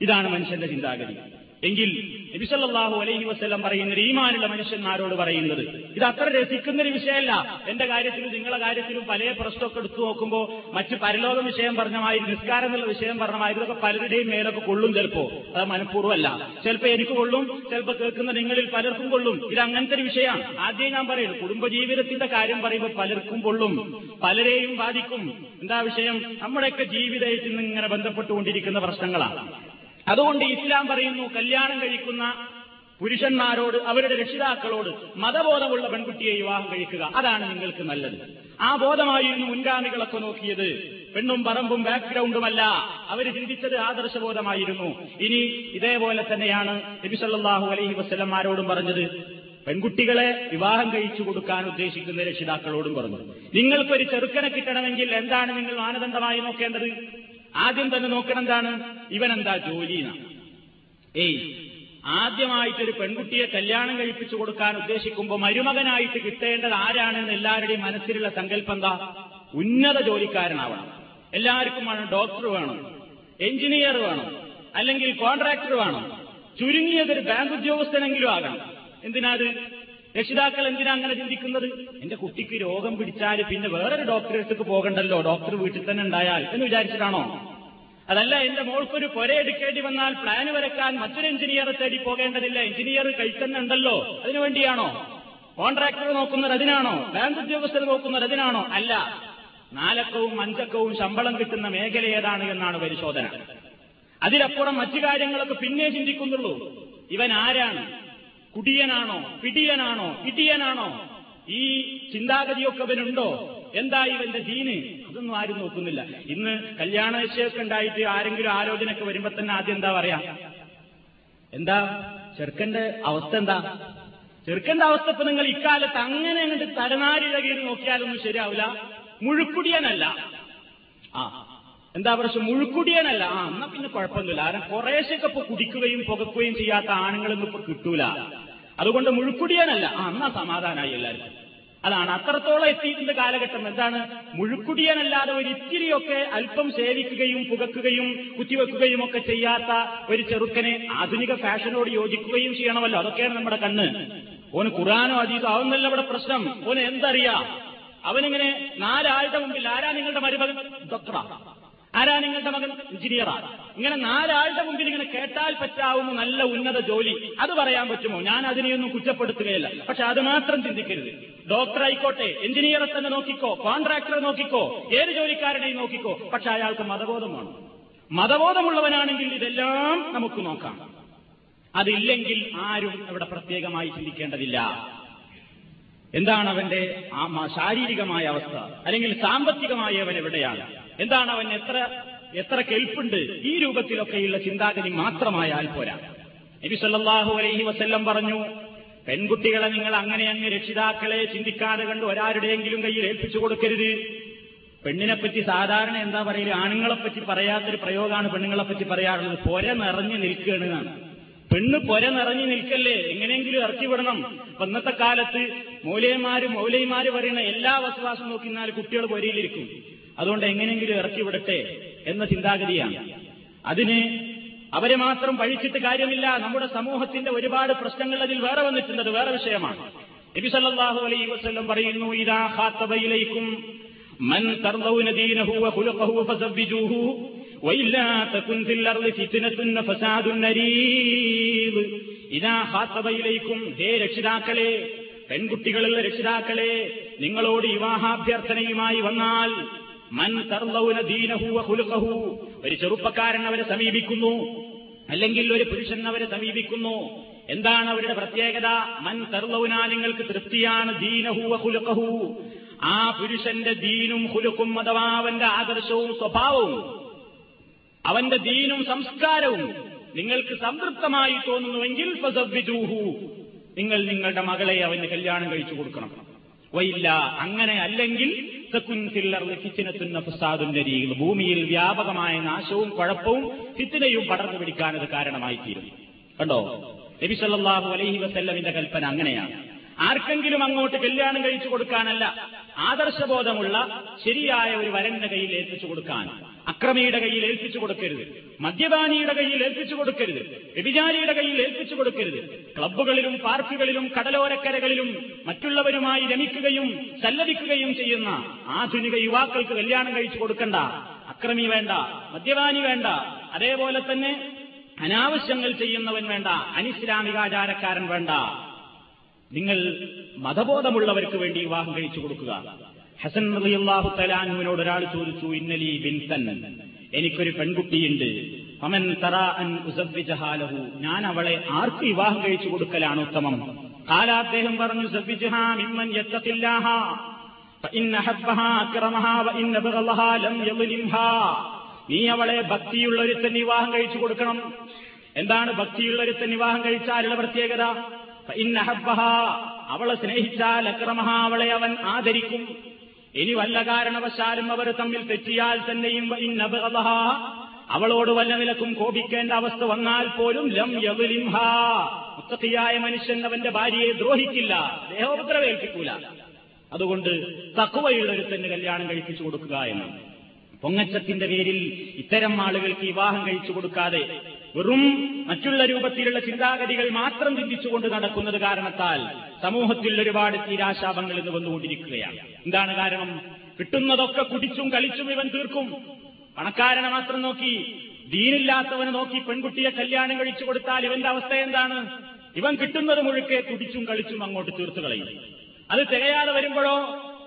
ഇതാണ് മനുഷ്യന്റെ ചിന്താഗതി. എങ്കിൽ നബിസല്ലാഹു അലൈഹി വസ്ലം പറയുന്നത് ഈമാനുള്ള മനുഷ്യന്മാരോട് പറയുന്നത്. ഇത് അത്ര രസിക്കുന്ന ഒരു വിഷയമല്ല. എന്റെ കാര്യത്തിലും നിങ്ങളെ കാര്യത്തിലും പല പ്രശ്നമൊക്കെ എടുത്തു നോക്കുമ്പോൾ മറ്റ് പരലോക വിഷയം പറഞ്ഞമായി നിസ്കാരം എന്നുള്ള വിഷയം പറഞ്ഞമായി ഇതൊക്കെ പലരുടെയും മേലൊക്കെ കൊള്ളും ചിലപ്പോ. അത് മനഃപൂർവമല്ല. ചിലപ്പോൾ എനിക്ക് കൊള്ളും ചിലപ്പോൾ കേൾക്കുന്ന നിങ്ങളിൽ പലർക്കും കൊള്ളും. ഇത് അങ്ങനത്തെ ഒരു വിഷയമാണ്. ആദ്യം ഞാൻ പറയുന്നത് കുടുംബജീവിതത്തിന്റെ കാര്യം പറയുമ്പോൾ പലർക്കും കൊള്ളും. പലരെയും ബാധിക്കും. എന്താ വിഷയം? നമ്മുടെയൊക്കെ ജീവിതത്തിൽ നിന്ന് ഇങ്ങനെ ബന്ധപ്പെട്ടുകൊണ്ടിരിക്കുന്ന പ്രശ്നങ്ങളാണ്. അതുകൊണ്ട് ഇസ്ലാം പറയുന്നു കല്യാണം കഴിക്കുന്ന പുരുഷന്മാരോട് അവരുടെ രക്ഷിതാക്കളോട് മതബോധമുള്ള പെൺകുട്ടിയെ വിവാഹം കഴിക്കുക. അതാണ് നിങ്ങൾക്ക് നല്ലത്. ആ ബോധമായിരുന്നു മുൻഗാമികളൊക്കെ നോക്കിയത്. പെണ്ണും പറമ്പും ബാക്ക്ഗ്രൗണ്ടുമല്ല അവർ ചിന്തിച്ചത് ആദർശബോധമായിരുന്നു. ഇനി ഇതേപോലെ തന്നെയാണ് നബിസല്ലാഹു അലൈഹി വസ്ലന്മാരോടും പറഞ്ഞത്. പെൺകുട്ടികളെ വിവാഹം കഴിച്ചു കൊടുക്കാൻ ഉദ്ദേശിക്കുന്ന രക്ഷിതാക്കളോടും പറഞ്ഞു. നിങ്ങൾക്കൊരു ചെറുക്കനെ കിട്ടണമെങ്കിൽ എന്താണ് നിങ്ങൾ മാനദണ്ഡമായി നോക്കേണ്ടത്? ആദ്യം തന്നെ നോക്കണം എന്താണ് ഇവൻ എന്താ ജോലിയാണ് ഏയ് ആദ്യമായിട്ടൊരു പെൺകുട്ടിയെ കല്യാണം കഴിപ്പിച്ചു കൊടുക്കാൻ ഉദ്ദേശിക്കുമ്പോൾ മരുമകനായിട്ട് കിട്ടേണ്ടത് ആരാണെന്ന് എല്ലാവരുടെയും മനസ്സിലുള്ള സങ്കല്പം എന്താ ഉന്നത ജോലിക്കാരനാവണം. എല്ലാവർക്കും വേണം ഡോക്ടർ വേണം എഞ്ചിനീയർ വേണം അല്ലെങ്കിൽ കോൺട്രാക്ടർ വേണം ചുരുങ്ങിയതൊരു ബാങ്ക് ഉദ്യോഗസ്ഥനെങ്കിലും ആകണം. എന്തിനാത് രക്ഷിതാക്കൾ എന്തിനാ അങ്ങനെ ചിന്തിക്കുന്നത്? എന്റെ കുട്ടിക്ക് രോഗം പിടിച്ചാൽ പിന്നെ വേറൊരു ഡോക്ടറെ അടുത്തേക്ക് പോകണ്ടല്ലോ. ഡോക്ടർ വീട്ടിൽ തന്നെ ഉണ്ടായാൽ എന്ന് വിചാരിച്ചിട്ടാണോ? അതല്ല എന്റെ മോൾക്കൊരു പുരയെടുക്കേണ്ടി വന്നാൽ പ്ലാൻ വരക്കാൻ മറ്റൊരു എഞ്ചിനീയറെ തേടി പോകേണ്ടതില്ല. എഞ്ചിനീയർ കൈ തന്നെ ഉണ്ടല്ലോ. അതിനുവേണ്ടിയാണോ കോൺട്രാക്ടർ നോക്കുന്നത് അതിനാണോ? ബാങ്ക് ഉദ്യോഗസ്ഥർ നോക്കുന്നത് അതിനാണോ? അല്ല നാലക്കവും അഞ്ചക്കവും ശമ്പളം കിട്ടുന്ന മേഖല ഏതാണ് എന്നാണ് പരിശോധന. അതിലപ്പുറം മറ്റു കാര്യങ്ങളൊക്കെ പിന്നെ ചിന്തിക്കുന്നുള്ളൂ. ഇവൻ ആരാണ്? കുടിയനാണോ? പിടിയനാണോ? ഇടിയനാണോ ഈ ചിന്താഗതിയൊക്കെ അവനുണ്ടോ എന്താ ഇവന്റെ ദീന്? അതൊന്നും ആരും നോക്കുന്നില്ല. ഇന്ന് കല്യാണ നിശ്ചയമൊക്കെ ഉണ്ടായിട്ട് ആരെങ്കിലും ആലോചനയൊക്കെ വരുമ്പോ തന്നെ ആദ്യം എന്താ പറയാ? എന്താ? ചെറുക്കന്റെ അവസ്ഥ എന്താ? ചെറുക്കന്റെ അവസ്ഥ ഇപ്പൊ നിങ്ങൾ ഇക്കാലത്ത് അങ്ങനെ അങ്ങോട്ട് തരനാരിഴകി നോക്കിയാലൊന്നും ശരിയാവില്ല മുഴുക്കുടിയനല്ല. ആ എന്താ പ്രശ്നം? മുഴുക്കുടിയനല്ല. ആ എന്നാ പിന്നെ കുഴപ്പമൊന്നുമില്ല. കാരണം കുറേശ്ശൊക്കെ ഇപ്പൊ കുടിക്കുകയും പുകക്കുകയും ചെയ്യാത്ത ആണുങ്ങളൊന്നും ഇപ്പൊ കിട്ടൂല. അതുകൊണ്ട് മുഴുക്കുടിയനല്ല. ആ എന്നാ സമാധാനമായി എല്ലാവർക്കും. അതാണ് അത്രത്തോളം എത്തിയിട്ടുണ്ട് കാലഘട്ടം. എന്താണ്? മുഴുക്കുടിയനല്ലാതെ ഒരു ഇത്തിരിയൊക്കെ അല്പം സേവിക്കുകയും പുകക്കുകയും കുത്തിവെക്കുകയും ഒക്കെ ചെയ്യാത്ത ഒരു ചെറുക്കനെ ആധുനിക ഫാഷനോട് യോജിക്കുകയും ചെയ്യണമല്ലോ. അതൊക്കെയാണ് നമ്മുടെ കണ്ണ്. ഓന് ഖുറാനോ അതീതോ ആവുന്നല്ല ഇവിടെ പ്രശ്നം. ഓന് എന്തറിയാ? അവനിങ്ങനെ നാലാളുടെ മുമ്പിൽ ആരാ നിങ്ങളുടെ മരുമകൻ? ഡോക്ടറാ. ആരാ നിങ്ങളുടെ മകൻ? എഞ്ചിനീയറാ. ഇങ്ങനെ നാലാളുടെ മുമ്പിൽ ഇങ്ങനെ കേട്ടാൽ പറ്റാവുന്ന നല്ല ഉന്നത ജോലി. അത് പറയാൻ പറ്റുമോ? ഞാൻ അതിനെയൊന്നും കുറ്റപ്പെടുത്തുകയില്ല. പക്ഷെ അത് മാത്രം ചിന്തിക്കരുത്. ഡോക്ടർ ആയിക്കോട്ടെ എഞ്ചിനീയറെ തന്നെ നോക്കിക്കോ കോൺട്രാക്ടറെ നോക്കിക്കോ ഏത് ജോലിക്കാരനെയും നോക്കിക്കോ. പക്ഷെ അയാൾക്ക് മതബോധമാണ്. മതബോധമുള്ളവനാണെങ്കിൽ ഇതെല്ലാം നമുക്ക് നോക്കാം. അതില്ലെങ്കിൽ ആരും ഇവിടെ പ്രത്യേകമായി ചിന്തിക്കേണ്ടതില്ല. എന്താണ് അവന്റെ ശാരീരികമായ അവസ്ഥ? അല്ലെങ്കിൽ സാമ്പത്തികമായ അവൻ എവിടെയാണ്? എന്താണ് അവൻ എത്ര എത്ര കെൽപ്പുണ്ട് ഈ രൂപത്തിലൊക്കെയുള്ള ചിന്താഗതി മാത്രമായാൽ പോരാ. നബി സല്ലല്ലാഹു അലൈഹി വസ്ല്ലം പറഞ്ഞു പെൺകുട്ടികളെ നിങ്ങൾ അങ്ങനെ അങ്ങ് രക്ഷിതാക്കളെ ചിന്തിക്കാതെ കണ്ട് ഒരാരുടെയെങ്കിലും കയ്യിൽ ഏൽപ്പിച്ചു കൊടുക്കരുത്. പെണ്ണിനെപ്പറ്റി സാധാരണ എന്താ പറയുക ആണുങ്ങളെപ്പറ്റി പറയാത്തൊരു പ്രയോഗമാണ് പെണ്ണുങ്ങളെപ്പറ്റി പറയാറുള്ളത്. പൊര നിറഞ്ഞു നിൽക്കുകയാണ് പെണ്ണ് പൊര നിറഞ്ഞു നിൽക്കല്ലേ? എങ്ങനെയെങ്കിലും ഇറക്കി വിടണം അപ്പൊ ഇന്നത്തെ കാലത്ത് മൗലയന്മാര് മൗലയിമാര് പറയുന്ന എല്ലാ വസവാസം നോക്കിന്നാൽ കുട്ടികൾ പൊരയിലിരിക്കും. അതുകൊണ്ട് എങ്ങനെയെങ്കിലും ഇറക്കി വിടട്ടെ എന്ന ചിന്താഗതിയാണ്. അതിന് അവരെ മാത്രം പഴിച്ചിട്ട് കാര്യമില്ല. നമ്മുടെ സമൂഹത്തിന്റെ ഒരുപാട് പ്രശ്നങ്ങൾ അതിൽ വേറെ വന്നിട്ടുണ്ട്. വേറെ വിഷയമാണ്. നബി സല്ലല്ലാഹു അലൈഹി വസല്ലം പറയുന്നു ഇദാ മൻ തർദൗന ദീനഹു വ ഫിൽ അർളി ഫസാദുൻ നരീബ്. ഇദാ രക്ഷിതാക്കളെ പെൺകുട്ടികളുള്ള രക്ഷിതാക്കളെ നിങ്ങളോട് വിവാഹാഭ്യർത്ഥനയുമായി വന്നാൽ മൻ ദീനഹു ഒരു ചെറുപ്പക്കാരൻ അവരെ സമീപിക്കുന്നു. അല്ലെങ്കിൽ ഒരു പുരുഷൻ അവരെ സമീപിക്കുന്നു. എന്താണ് അവരുടെ പ്രത്യേകത? മൻ തർലൗന നിങ്ങൾക്ക് തൃപ്തിയാണ്. ദീനഹു വഖുലുഖഹു ആ പുരുഷന്റെ ദീനും ഹുലുക്കും അഥവാ അവന്റെ ആദർശവും സ്വഭാവവും അവന്റെ ദീനും സംസ്കാരവും നിങ്ങൾക്ക് സംതൃപ്തമായി തോന്നുന്നുവെങ്കിൽ ഫസവ്വിജൂഹു നിങ്ങൾ നിങ്ങളുടെ മകളെ അവന് കല്യാണം കഴിച്ചു കൊടുക്കണം. വയില്ല അങ്ങനെ അല്ലെങ്കിൽ ഭൂമിയിൽ വ്യാപകമായ നാശവും കുഴപ്പവും ഫിത്തിനയും പടർന്നു പിടിക്കാൻ അത് കാരണമായി തീരും കണ്ടോ? നബി സല്ലല്ലാഹു അലൈഹി വസല്ലമിന്റെ കൽപ്പന അങ്ങനെയാണ്. ആർക്കെങ്കിലും അങ്ങോട്ട് കല്യാണം കഴിച്ചു കൊടുക്കാനല്ല ആദർശബോധമുള്ള ശരിയായ ഒരു വരന്റെ കയ്യിൽ ഏൽപ്പിച്ചു കൊടുക്കാൻ അക്രമിയുടെ കയ്യിൽ ഏൽപ്പിച്ചു കൊടുക്കരുത്. മദ്യപാനിയുടെ കയ്യിൽ ഏൽപ്പിച്ചു കൊടുക്കരുത്. വ്യഭിചാരിയുടെ കയ്യിൽ ഏൽപ്പിച്ചു കൊടുക്കരുത്. ക്ലബ്ബുകളിലും പാർക്കുകളിലും കടലോരക്കരകളിലും മറ്റുള്ളവരുമായി രമിക്കുകയും സല്ലപിക്കുകയും ചെയ്യുന്ന ആധുനിക യുവാക്കൾക്ക് കല്യാണം കഴിച്ചു കൊടുക്കണ്ട. അക്രമി വേണ്ട മദ്യപാനി വേണ്ട. അതേപോലെ തന്നെ അനാവശ്യങ്ങൾ ചെയ്യുന്നവൻ വേണ്ട അനിസ്ലാമികാചാരക്കാരൻ വേണ്ട. നിങ്ങൾ മതബോധമുള്ളവർക്ക് വേണ്ടി വിവാഹം കഴിച്ചു കൊടുക്കുക. ഹസൻ റളിയല്ലാഹു തലാനുവിനോട് ഒരാൾ ചോദിച്ചു ഇന്നലി ബിൻതൻ എനിക്കൊരു പെൺകുട്ടിയുണ്ട് അമൻ തറ അൻ ഉസവ്വിജഹാലഹു ഞാൻ അവളെ ആർക്ക് വിവാഹം കഴിച്ചു കൊടുക്കലാണ് ഉത്തമം കാല അദ്ദേഹം പറഞ്ഞു സവ്വിജഹാ മിമ്മൻ യത്തഖില്ലാഹ فإن أحبها أكرمها وإن بغضها لم يظلمها നീ അവളെ ഭക്തിയുള്ള ഒരുത്തൻ വിവാഹം കഴിച്ചു കൊടുക്കണം എന്താണ് ഭക്തിയുള്ള ഒരുത്തൻ വിവാഹം കഴിച്ചാലുള്ള പ്രത്യേകത ഇന്നഹബഹ അവളെ സ്നേഹിച്ചാൽ അക്രമഹ അവളെ അവൻ ആദരിക്കും ഇനി വല്ല കാരണവശാലും അവർ തമ്മിൽ തെറ്റിയാൽ തന്നെയും അവളോട് വല്ല നിലക്കും കോപിക്കേണ്ട അവസ്ഥ വന്നാൽ പോലും ലം യവലിംഹ മുത്തത്തിയായ മനുഷ്യൻ അവന്റെ ഭാര്യയെ ദ്രോഹിക്കില്ല ദേഹോപദ്രവേൽപ്പിക്കൂല. അതുകൊണ്ട് തക്കുവയുള്ള തന്നെ കല്യാണം കഴിപ്പിച്ചു കൊടുക്കുക എന്ന്. പൊങ്ങച്ചത്തിന്റെ പേരിൽ ഇത്തരം ആളുകൾക്ക് വിവാഹം കഴിച്ചു കൊടുക്കാതെ വെറും മറ്റുള്ള രൂപത്തിലുള്ള ചിന്താഗതികൾ മാത്രം ചിന്തിച്ചുകൊണ്ട് നടക്കുന്നത് കാരണത്താൽ സമൂഹത്തിൽ ഒരുപാട് തീരാശാപങ്ങൾ ഇന്ന് വന്നുകൊണ്ടിരിക്കുകയാണ്. എന്താണ് കാരണം? കിട്ടുന്നതൊക്കെ കുടിച്ചും കളിച്ചും ഇവൻ തീർക്കും. പണക്കാരനെ മാത്രം നോക്കി ദീനില്ലാത്തവനെ നോക്കി പെൺകുട്ടിയെ കല്യാണം കഴിച്ചു കൊടുത്താൽ ഇവന്റെ അവസ്ഥ എന്താണ്? ഇവൻ കിട്ടുന്നത് മുഴുക്കെ കുടിച്ചും കളിച്ചും അങ്ങോട്ട് തീർത്തു കളയും. അത് തികയാതെ വരുമ്പോഴോ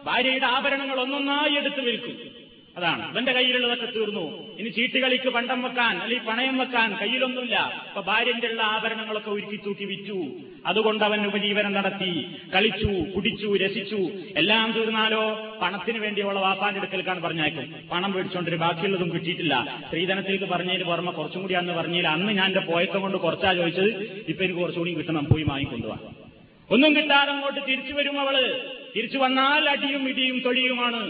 ഭാര്യയുടെ ആഭരണങ്ങൾ ഒന്നൊന്നായി എടുത്തു വിൽക്കും. അതാണ്. ഇവന്റെ കയ്യിലുള്ളതൊക്കെ തീർന്നു. ഇനി ചീട്ടുകളിക്ക് പണ്ടം വെക്കാൻ അല്ലെങ്കിൽ പണയം വെക്കാൻ കയ്യിലൊന്നുമില്ല. അപ്പൊ ഭാര്യന്റെ ഉള്ള ആഭരണങ്ങളൊക്കെ തൂക്കി വിറ്റു. അതുകൊണ്ട് അവൻ ഉപജീവനം നടത്തി. കളിച്ചു കുടിച്ചു രസിച്ചു. എല്ലാം തീർന്നാലോ? പണത്തിന് വേണ്ടിയുള്ള വാപ്പാന്റെ അടുക്കൽക്കാണ് പറഞ്ഞേക്കും പണം മേടിച്ചുകൊണ്ട് ബാക്കിയുള്ളതും കിട്ടിയിട്ടില്ല. സ്ത്രീധനത്തിലേക്ക് പറഞ്ഞതിന് പുറമെ കുറച്ചും കൂടി അന്ന് പറഞ്ഞില്ല അന്ന് ഞാൻ എന്റെ പോയക്കം കൊണ്ട് കുറച്ചാ ചോദിച്ചത് ഇപ്പൊ എനിക്ക് കുറച്ചുകൂടി കിട്ടണം പോയി വാങ്ങിക്കൊണ്ടുവാ. ഒന്നും കിട്ടാതെ അങ്ങോട്ട് തിരിച്ചു വരും അവൾ. തിരിച്ചു വന്നാൽ അടിയും ഇടിയും തൊഴിയുമാണ്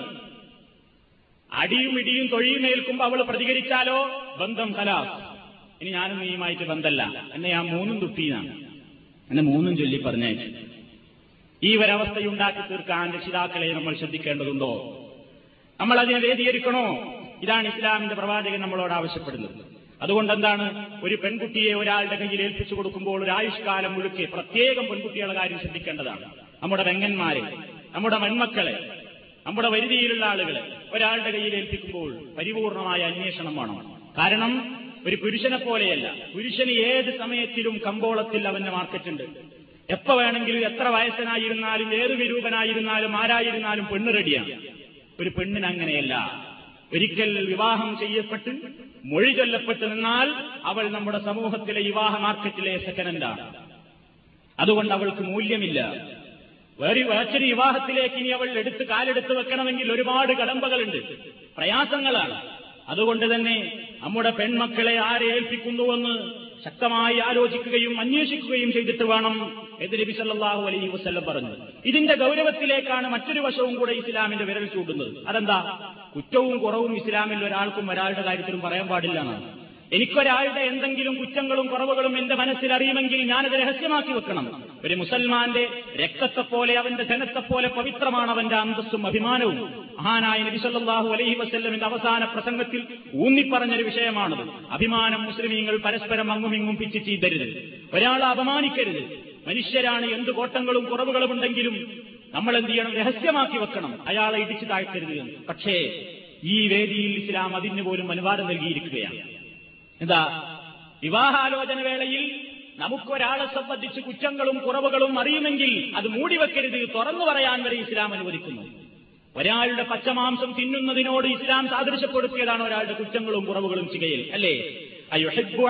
അടിയും ഇടിയും തൊഴിയും ഏൽക്കുമ്പോ അവൾ പ്രതികരിച്ചാലോ? ബന്ധം കലാസ് ഇനി ഞാനും നീയുമായിട്ട് ബന്ധല്ല. എന്നെ ഞാൻ മൂന്നും തുപ്പീനാണ് എന്നെ മൂന്നും ചൊല്ലി പറഞ്ഞേച്ചു ഈ ഒരവസ്ഥയുണ്ടാക്കി തീർക്കാൻ രക്ഷിതാക്കളെ നമ്മൾ ശ്രദ്ധിക്കേണ്ടതുണ്ടോ? നമ്മൾ അതിനെ വേദികരിക്കണോ? ഇതാണ് ഇസ്ലാമിന്റെ പ്രവാചകൻ നമ്മളോട് ആവശ്യപ്പെടുന്നത്. അതുകൊണ്ട് എന്താണ് ഒരു പെൺകുട്ടിയെ ഒരാളുടെ കയ്യിൽ ഏൽപ്പിച്ചു കൊടുക്കുമ്പോൾ ഒരു ആയുഷ്കാലം മുഴുക്കെ പ്രത്യേകം പെൺകുട്ടികളുടെ കാര്യം ശ്രദ്ധിക്കേണ്ടതാണ്. നമ്മുടെ വെങ്ങന്മാരെ നമ്മുടെ മൺമക്കളെ നമ്മുടെ വരുതിയിലുള്ള ആളുകളെ ഒരാളുടെ കയ്യിൽ ഏൽപ്പിക്കുമ്പോൾ പരിപൂർണമായ അന്വേഷണം വേണം. കാരണം ഒരു പുരുഷനെ പോലെയല്ല. പുരുഷന് ഏത് സമയത്തിലും കമ്പോളത്തിൽ അവന്റെ മാർക്കറ്റുണ്ട്. എപ്പോ വേണമെങ്കിലും എത്ര വയസ്സനായിരുന്നാലും ഏത് വിരൂപനായിരുന്നാലും ആരായിരുന്നാലും പെണ്ണ് റെഡിയാണ്. ഒരു പെണ്ണിന് അങ്ങനെയല്ല. ഒരിക്കൽ വിവാഹം ചെയ്യപ്പെട്ട് മൊഴി ചൊല്ലപ്പെട്ട് നിന്നാൽ അവൾ നമ്മുടെ സമൂഹത്തിലെ വിവാഹ മാർക്കറ്റിലെ സെക്കൻഡാണ് അതുകൊണ്ട് അവൾക്ക് മൂല്യമില്ല. വേറെ വേച്ചൊരു വിവാഹത്തിലേക്ക് ഇനി അവൾ എടുത്ത് കാലെടുത്ത് വെക്കണമെങ്കിൽ ഒരുപാട് കടമ്പകളുണ്ട്. പ്രയാസങ്ങളാണ്. അതുകൊണ്ട് തന്നെ നമ്മുടെ പെൺമക്കളെ ആരെ ഏൽപ്പിക്കുന്നുവെന്ന് ശക്തമായി ആലോചിക്കുകയും അന്വേഷിക്കുകയും ചെയ്തിട്ട് വേണം എന്ന് നബി സല്ലല്ലാഹു അലൈഹി വസല്ലം പറഞ്ഞു. ഇതിന്റെ ഗൗരവത്തിലേക്കാണ് മറ്റൊരു വശവും കൂടെ ഇസ്ലാമിന്റെ വിരൽ ചൂണ്ടുന്നത്. അതെന്താ? കുറ്റവും കുറവും ഇസ്ലാമിൽ ഒരാൾക്കും ഒരാളുടെ കാര്യത്തിലും പറയാൻ പാടില്ല എനിക്കൊരാളുടെ എന്തെങ്കിലും കുറ്റങ്ങളും കുറവുകളും എന്റെ മനസ്സിൽ അറിയുമെങ്കിൽ ഞാനത് രഹസ്യമാക്കി വെക്കണം. ഒരു മുസൽമാന്റെ രക്തത്തെപ്പോലെ അവന്റെ ധനത്തെപ്പോലെ പവിത്രമാണ് അവന്റെ അന്തസ്സും അഭിമാനവും. മഹാനായ നബി സല്ലല്ലാഹു അലൈഹി വസ്ല്ലമിന്റെ അവസാന പ്രസംഗത്തിൽ ഊന്നിപ്പറഞ്ഞൊരു വിഷയമാണത്. അഭിമാനം മുസ്ലിമീങ്ങൾ പരസ്പരം അങ്ങുമിങ്ങും പിച്ച് ചെയ്തരുത് ഒരാളെ അപമാനിക്കരുത്. മനുഷ്യരാണ് എന്ത് കോട്ടങ്ങളും കുറവുകളും ഉണ്ടെങ്കിലും നമ്മൾ എന്ത് ചെയ്യണം? രഹസ്യമാക്കി വെക്കണം. അയാളെ ഇടിച്ചു താഴ്ത്തരുത് പക്ഷേ ഈ വേദിയിൽ ഇസ്ലാം അതിന് പോലും അനുവാദം നൽകിയിരിക്കുകയാണ്. എന്താ? വിവാഹാലോചന വേളയിൽ നമുക്കൊരാളെ സംബന്ധിച്ച് കുറ്റങ്ങളും കുറവുകളും അറിയുമെങ്കിൽ അത് മൂടി വെക്കരുത് തുറന്നു പറയാൻ വരെ ഇസ്ലാം അനുവദിക്കുന്നു. ഒരാളുടെ പച്ചമാംസം തിന്നുന്നതിനോട് ഇസ്ലാം സാദൃശ്യപ്പെടുത്തിയതാണ് ഒരാളുടെ കുറ്റങ്ങളും കുറവുകളും ചികയിൽ അല്ലേ? അയ്യുഹിബ്ബു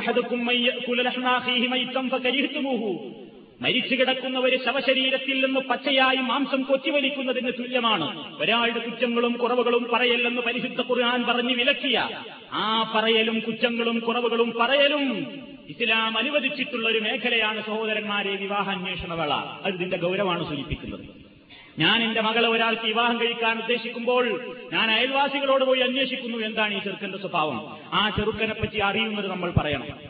മരിച്ചു കിടക്കുന്ന ഒരു ശവശരീരത്തിൽ നിന്ന് പച്ചയായി മാംസം കൊത്തിവലിക്കുന്നതിന് തുല്യമാണ്. ഒരാളുടെ കുറ്റങ്ങളും കുറവുകളും പറയല്ലെന്ന് പരിശുദ്ധ ഖുർആൻ പറഞ്ഞ് വിലക്കിയ. ആ പറയലും കുറ്റങ്ങളും കുറവുകളും പറയലും ഇസ്ലാം അനുവദിച്ചിട്ടുള്ള ഒരു മേഖലയാണ് സഹോദരന്മാരെ വിവാഹാന്വേഷണ വേള അത് ഇതിന്റെ ഗൗരവമാണ് സൂചിപ്പിക്കുന്നത്. ഞാൻ എന്റെ മകളെ ഒരാൾക്ക് വിവാഹം കഴിക്കാൻ ഉദ്ദേശിക്കുമ്പോൾ ഞാൻ അയൽവാസികളോട് പോയി അന്വേഷിക്കുന്നു. എന്താണ് ഈ ചെറുക്കന്റെ സ്വഭാവം? ആ ചെറുക്കനെ പറ്റി അറിയുന്നത് നമ്മൾ പറയണം.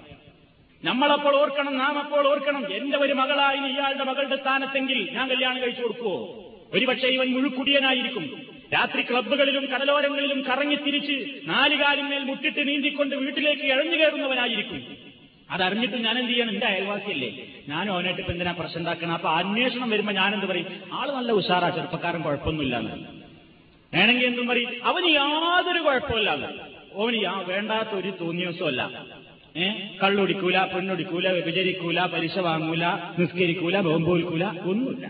നമ്മളപ്പോൾ ഓർക്കണം നാം അപ്പോൾ ഓർക്കണം. എന്റെ ഒരു മകളായി ഇയാളുടെ മകളുടെ സ്ഥാനത്തെങ്കിൽ ഞാൻ കല്യാണം കഴിച്ചു കൊടുക്കുവോ? ഒരുപക്ഷെ ഇവൻ മുഴുക്കുടിയനായിരിക്കും. രാത്രി ക്ലബ്ബുകളിലും കടലോരങ്ങളിലും കറങ്ങി കറങ്ങിത്തിരിച്ച് നാലുകാലിന്മേൽ മുട്ടിട്ട് നീന്തിക്കൊണ്ട് വീട്ടിലേക്ക് ഇഴഞ്ഞു കയറുന്നവനായിരിക്കും. അതറിഞ്ഞിട്ട് ഞാൻ എന്ത് ചെയ്യണം? എന്റെ അയൽവാസിയല്ലേ. ഞാൻ ഓനായിട്ട് ഇപ്പൊ എന്തിനാ പ്രശ്നം ഉണ്ടാക്കണം? അപ്പൊ അന്വേഷണം വരുമ്പോ ഞാനെന്ത് പറയും? ആൾ നല്ല ഉഷാറാ ചെറുപ്പക്കാരൻ കുഴപ്പമൊന്നുമില്ല വേണമെങ്കിൽ എന്തും പറയും. അവന് യാതൊരു കുഴപ്പമില്ല അവന് വേണ്ടാത്ത ഒരു തോന്നിയവസമല്ല കള്ളുടിക്കൂല പെണ്ണുടിക്കൂല വ്യഭിചരിക്കൂല പലിശ വാങ്ങൂല നിസ്കരിക്കൂല ബോംബോൽക്കൂല ഒന്നുമില്ല.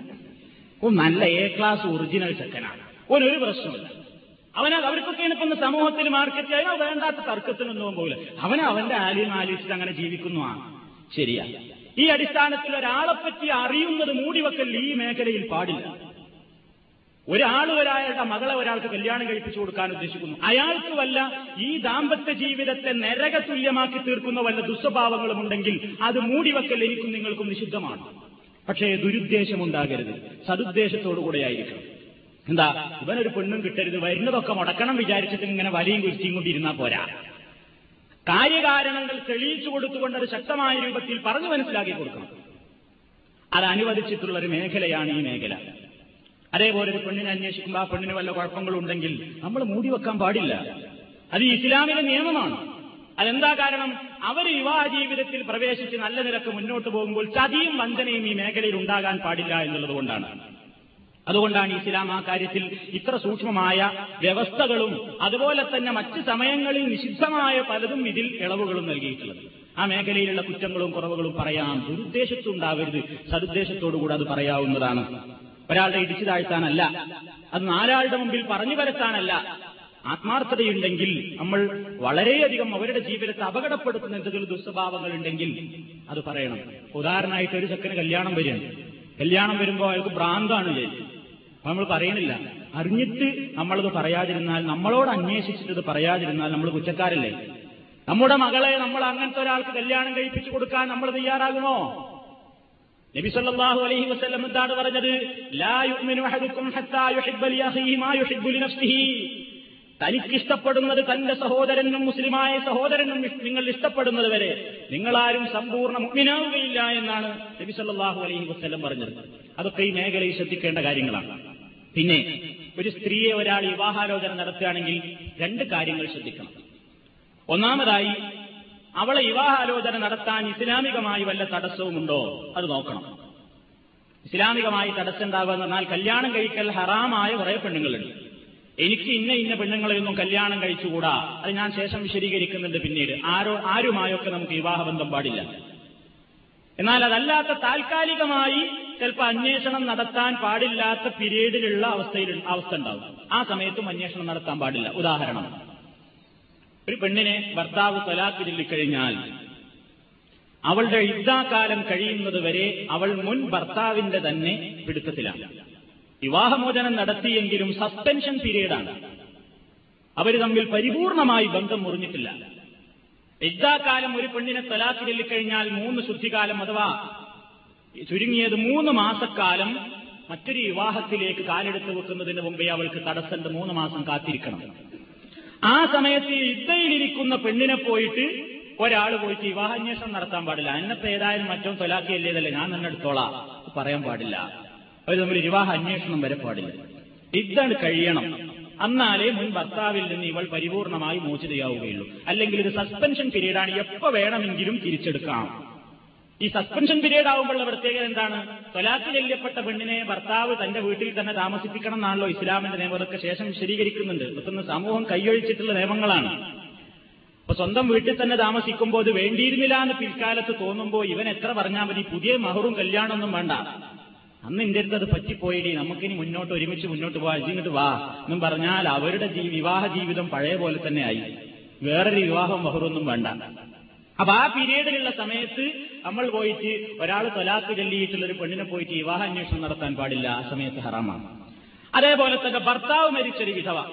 ഓ നല്ല എ ക്ലാസ് ഒറിജിനൽ ചെക്കനാണ്. ഓനൊരു പ്രശ്നമില്ല അവന് അവർക്കൊക്കെയാണ് ഇപ്പം സമൂഹത്തിൽ മാർക്കറ്റ് അതിനോ വേണ്ടാത്ത തർക്കത്തിനൊന്നും പോകില്ല അവന് അവന്റെ ആലിയും ആലോചിച്ചിട്ട് അങ്ങനെ ജീവിക്കുന്നു ആ. ശരിയാ. ഈ അടിസ്ഥാനത്തിൽ ഒരാളെപ്പറ്റി അറിയുന്നത് മൂടിവെക്കൽ ഈ മേഖലയിൽ പാടില്ല. ഒരാൾ ഒരാളുടെ മകളെ ഒരാൾക്ക് കല്യാണം കഴിപ്പിച്ചു കൊടുക്കാൻ ഉദ്ദേശിക്കുന്നു. അയാൾക്ക് വല്ല ഈ ദാമ്പത്യ ജീവിതത്തെ നരക തുല്യമാക്കി തീർക്കുന്ന വല്ല ദുസ്വഭാവങ്ങളും ഉണ്ടെങ്കിൽ അത് മൂടിവെക്കൽ എനിക്കും നിങ്ങൾക്കും നിഷിദ്ധമാണ്. പക്ഷേ ദുരുദ്ദേശമുണ്ടാകരുത്. സതുദ്ദേശത്തോടുകൂടെ ആയിരിക്കണം എന്താ ഇവനൊരു പെണ്ണും കിട്ടരുത്. വരുന്നതൊക്കെ മുടക്കണം വിചാരിച്ചിട്ട് ഇങ്ങനെ വലിയും കുരിച്ചിയും കൊണ്ടിരുന്നാ പോരാ. കാര്യകാരണങ്ങൾ തെളിയിച്ചു കൊടുത്തുകൊണ്ട് അത് ശക്തമായ രൂപത്തിൽ പറഞ്ഞു മനസ്സിലാക്കി കൊടുക്കണം. അത് അനുവദിച്ചിട്ടുള്ള ഒരു മേഖലയാണ് ഈ മേഖല. അതേപോലെ ഒരു പെണ്ണിനെ അന്വേഷിക്കുമ്പോൾ ആ പെണ്ണിന് വല്ല കുഴപ്പങ്ങളുണ്ടെങ്കിൽ നമ്മൾ മൂടി വെക്കാൻ പാടില്ല. അത് ഈ ഇസ്ലാമിലെ നിയമമാണ്. അതെന്താ കാരണം? അവർ വിവാഹ ജീവിതത്തിൽ പ്രവേശിച്ച് നല്ല നിരക്ക് മുന്നോട്ട് പോകുമ്പോൾ ചതിയും വഞ്ചനയും ഈ മേഖലയിൽ ഉണ്ടാകാൻ പാടില്ല എന്നുള്ളതുകൊണ്ടാണ് അതുകൊണ്ടാണ് ഇസ്ലാം ആ കാര്യത്തിൽ ഇത്ര സൂക്ഷ്മമായ വ്യവസ്ഥകളും അതുപോലെ തന്നെ മറ്റ് സമയങ്ങളിൽ നിഷിദ്ധമായ പലതും ഇതിൽ ഇളവുകളും നൽകിയിട്ടുള്ളത്. ആ മേഖലയിലുള്ള കുറ്റങ്ങളും കുറവുകളും പറയാം ദുരുദ്ദേശത്തുണ്ടാവരുത്. സതുദ്ദേശത്തോടുകൂടി അത് പറയാവുന്നതാണ്. ഒരാളുടെ ഇടിച്ചു താഴ്ത്താനല്ല അത് നാലാളുടെ മുമ്പിൽ പറഞ്ഞു വരത്താനല്ല ആത്മാർത്ഥതയുണ്ടെങ്കിൽ നമ്മൾ വളരെയധികം അവരുടെ ജീവിതത്തെ അപകടപ്പെടുത്തുന്ന എന്തെങ്കിലും ദുസ്വഭാവങ്ങൾ ഉണ്ടെങ്കിൽ അത് പറയണം. ഉദാഹരണമായിട്ട് ഒരു ചെക്കന് കല്യാണം വരികയാണ് കല്യാണം വരുമ്പോൾ അയാൾക്ക് ഭ്രാന്താണ് ചെയ്യും നമ്മൾ പറയണില്ല. അറിഞ്ഞിട്ട് നമ്മളത് പറയാതിരുന്നാൽ നമ്മളോട് അന്വേഷിച്ചിട്ട് പറയാതിരുന്നാൽ നമ്മൾ കുറ്റക്കാരല്ലേ? നമ്മുടെ മകളെ നമ്മൾ അങ്ങനത്തെ ഒരാൾക്ക് കല്യാണം കഴിപ്പിച്ചു കൊടുക്കാൻ നമ്മൾ തയ്യാറാകുമോ? നബി സല്ലല്ലാഹു അലൈഹി വസല്ലം എന്താണ് പറഞ്ഞത്? തനിക്കിഷ്ടപ്പെടുന്നത് തന്റെ സഹോദരനും മുസ്ലിമായ സഹോദരനും നിങ്ങൾ ഇഷ്ടപ്പെടുന്നത് വരെ നിങ്ങളാരും സമ്പൂർണ മുഗ്നാവുകയില്ല എന്നാണ് നബി സല്ലല്ലാഹു അലൈഹി വസ്ലം പറഞ്ഞത്. അതൊക്കെ ഈ മേഖലയിൽ ശ്രദ്ധിക്കേണ്ട കാര്യങ്ങളാണ്. പിന്നെ ഒരു സ്ത്രീയെ ഒരാൾ വിവാഹാലോചന നടത്തുകയാണെങ്കിൽ രണ്ട് കാര്യങ്ങൾ ശ്രദ്ധിക്കണം. ഒന്നാമതായി അവളെ വിവാഹാലോചന നടത്താൻ ഇസ്ലാമികമായി വല്ല തടസ്സവുമുണ്ടോ? അത് നോക്കണം. ഇസ്ലാമികമായി തടസ്സം ഉണ്ടാവുക എന്ന് പറഞ്ഞാൽ കല്യാണം കഴിക്കൽ ഹറാമായ കുറെ പെണ്ണുങ്ങളുണ്ട്. എനിക്ക് ഇന്ന ഇന്ന പെണ്ണുങ്ങളെയൊന്നും കല്യാണം കഴിച്ചുകൂടാ? അത് ഞാൻ ശേഷം വിശദീകരിക്കുന്നുണ്ട് പിന്നീട്. ആരോ ആരുമായൊക്കെ നമുക്ക് വിവാഹബന്ധം പാടില്ല. എന്നാൽ അതല്ലാത്ത താൽക്കാലികമായി ചിലപ്പോൾ അന്വേഷണം നടത്താൻ പാടില്ലാത്ത പീരീഡിലുള്ള അവസ്ഥയിൽ അവസ്ഥ ഉണ്ടാവും. ആ സമയത്തും അന്വേഷണം നടത്താൻ പാടില്ല. ഉദാഹരണം. ഒരു പെണ്ണിനെ ഭർത്താവ് തൊലാക്ക് ചൊല്ലിക്കഴിഞ്ഞാൽ അവളുടെ ഇദ്ദാകാലം കഴിയുന്നത് വരെ അവൾ മുൻ ഭർത്താവിന്റെ തന്നെ പിടുത്തത്തിലാണ്. വിവാഹമോചനം നടത്തിയെങ്കിലും സസ്പെൻഷൻ പീരീഡാണ് അവർ തമ്മിൽ പരിപൂർണമായി ബന്ധം മുറിഞ്ഞിട്ടില്ല. ഇദ്ദാകാലം ഒരു പെണ്ണിനെ തൊലാക്ക് ചൊല്ലിക്കഴിഞ്ഞാൽ മൂന്ന് ശുദ്ധികാലം അഥവാ ചുരുങ്ങിയത് മൂന്ന് മാസക്കാലം മറ്റൊരു വിവാഹത്തിലേക്ക് കാലെടുത്ത് വെക്കുന്നതിന് മുമ്പേ അവൾക്ക് തടസ്സന്റെ മൂന്ന് മാസം കാത്തിരിക്കണം. ആ സമയത്ത് യുദ്ധയിലിരിക്കുന്ന പെണ്ണിനെ പോയിട്ട് ഒരാൾ പോയിട്ട് വിവാഹാന്വേഷണം നടത്താൻ പാടില്ല. അന്നത്തെ ഏതായാലും മറ്റോ തൊലാക്കിയല്ലേതല്ലേ? ഞാൻ തന്നെ എടുത്തോളാം. പറയാൻ പാടില്ല. അവർ തമ്മിൽ വിവാഹ അന്വേഷണം വരെ പാടില്ല. ഇതാണ് കഴിയണം. എന്നാലേ മുൻ ഭർത്താവിൽ നിന്ന് ഇവൾ പരിപൂർണമായി മോചിതയാവുകയുള്ളൂ. അല്ലെങ്കിൽ ഇത് സസ്പെൻഷൻ പീരീഡാണ് എപ്പോ വേണമെങ്കിലും തിരിച്ചെടുക്കാം. ഈ സസ്പെൻഷൻ പീരീഡ് ആവുമ്പോഴുള്ള പ്രത്യേകത എന്താണ്? തൊലാത്തിൽ ചെല്ലപ്പെട്ട പെണ്ണിനെ ഭർത്താവ് തന്റെ വീട്ടിൽ തന്നെ താമസിപ്പിക്കണം എന്നാണല്ലോ ഇസ്ലാമിന്റെ നിയമങ്ങളൊക്കെ ശേഷം വിശദീകരിക്കുന്നുണ്ട്. ഇതൊക്കെ സമൂഹം കൈയൊഴിച്ചിട്ടുള്ള നിയമങ്ങളാണ്. അപ്പൊ സ്വന്തം വീട്ടിൽ തന്നെ താമസിക്കുമ്പോൾ അത് വേണ്ടിയിരുന്നില്ല എന്ന് പിൽക്കാലത്ത് തോന്നുമ്പോൾ ഇവൻ എത്ര പറഞ്ഞാൽ മതി? പുതിയ മഹറും കല്യാണമൊന്നും വേണ്ട. അന്ന് അടുത്ത് അത് പറ്റിപ്പോയിടി. നമുക്കിനി മുന്നോട്ട് ഒരുമിച്ച് മുന്നോട്ട് പോവാ. ഇങ്ങോട്ട് വാ. എന്നും പറഞ്ഞാൽ അവരുടെ വിവാഹ ജീവിതം പഴയ പോലെ തന്നെ ആയി. വേറൊരു വിവാഹം മഹറൊന്നും വേണ്ട. അപ്പൊ ആ പീരീഡിലുള്ള സമയത്ത് നമ്മൾ പോയിട്ട് ഒരാൾ തൊലാത്ത് ചൊല്ലിയിട്ടുള്ള ഒരു പെണ്ണിനെ പോയിട്ട് വിവാഹ അന്വേഷണം നടത്താൻ പാടില്ല. ആ സമയത്ത് ഹറാമാണ്. അതേപോലെ തന്നെ ഭർത്താവ് മരിച്ചൊരു വിധവ.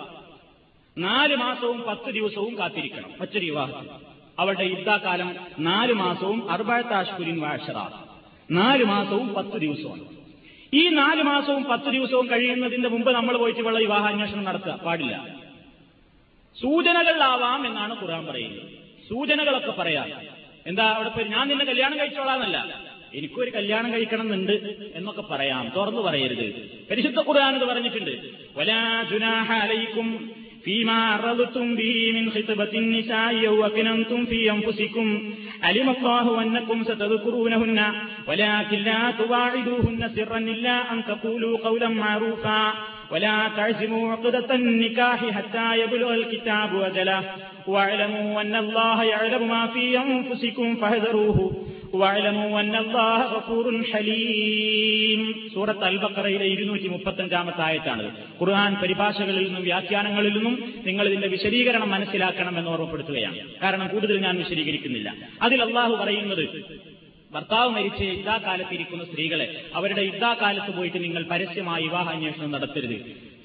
നാല് മാസവും പത്ത് ദിവസവും കാത്തിരിക്കണം. മറ്റൊരു വിവാഹത്തിൽ അവളുടെ യുദ്ധാകാലം നാല് മാസവും അർബാത്താഷ്കുരിൻ വാഷറ. നാല് മാസവും പത്ത് ദിവസവും ഈ നാല് മാസവും പത്ത് ദിവസവും കഴിയുന്നതിന്റെ മുമ്പ് നമ്മൾ പോയിട്ട് വിവാഹ വിവാഹാന്വേഷണം നടത്തുക. പാടില്ല. സൂചനകളിലാവാം എന്നാണ് ഖുർആൻ പറയുന്നത്. സൂചനകളൊക്കെ പറയാം എന്താ അവിടെ പോയി ഞാൻ നിന്നെ കല്യാണം കഴിച്ചോളാന്നല്ല എനിക്കൊരു കല്യാണം കഴിക്കണം എന്നുണ്ട് എന്നൊക്കെ പറയാം തുറന്നു പറയരുത് പരിശുദ്ധ ഖുർആൻ ഇത് പറഞ്ഞിട്ടുണ്ട് വലാ ജുനാഹ അലൈക്കും فيما عرضتم به من خطبة النساء أو أكننتم في أنفسكم علم الله أنكم ستذكرونهن ولكن لا تواعدوهن سرا إلا أن تقولوا قولا معروفا ولا تعزموا عقدة النكاح حتى يبلغ الكتاب أجله واعلموا أن الله يعلم ما في أنفسكم فاحذروه واعلموا أن الله غفور حليم സൂറത്ത് അൽ ബക്കറയിലെ ഇരുന്നൂറ്റി മുപ്പത്തഞ്ചാമത്തെ ആയത്താണ് ഖുർആൻ പരിഭാഷകളിൽ നിന്നും വ്യാഖ്യാനങ്ങളിൽ നിന്നും നിങ്ങൾ ഇതിന്റെ വിശദീകരണം മനസ്സിലാക്കണമെന്ന് ഓർമ്മപ്പെടുത്തുകയാണ് കാരണം കൂടുതൽ ഞാൻ വിശദീകരിക്കുന്നില്ല അതിൽ അള്ളാഹു പറയുന്നത് ഭർത്താവ് മരിച്ച് യുദ്ധാകാലത്തിരിക്കുന്ന സ്ത്രീകളെ അവരുടെ യുദ്ധാകാലത്ത് പോയിട്ട് നിങ്ങൾ പരസ്യമായി വിവാഹാന്വേഷണം നടത്തരുത്.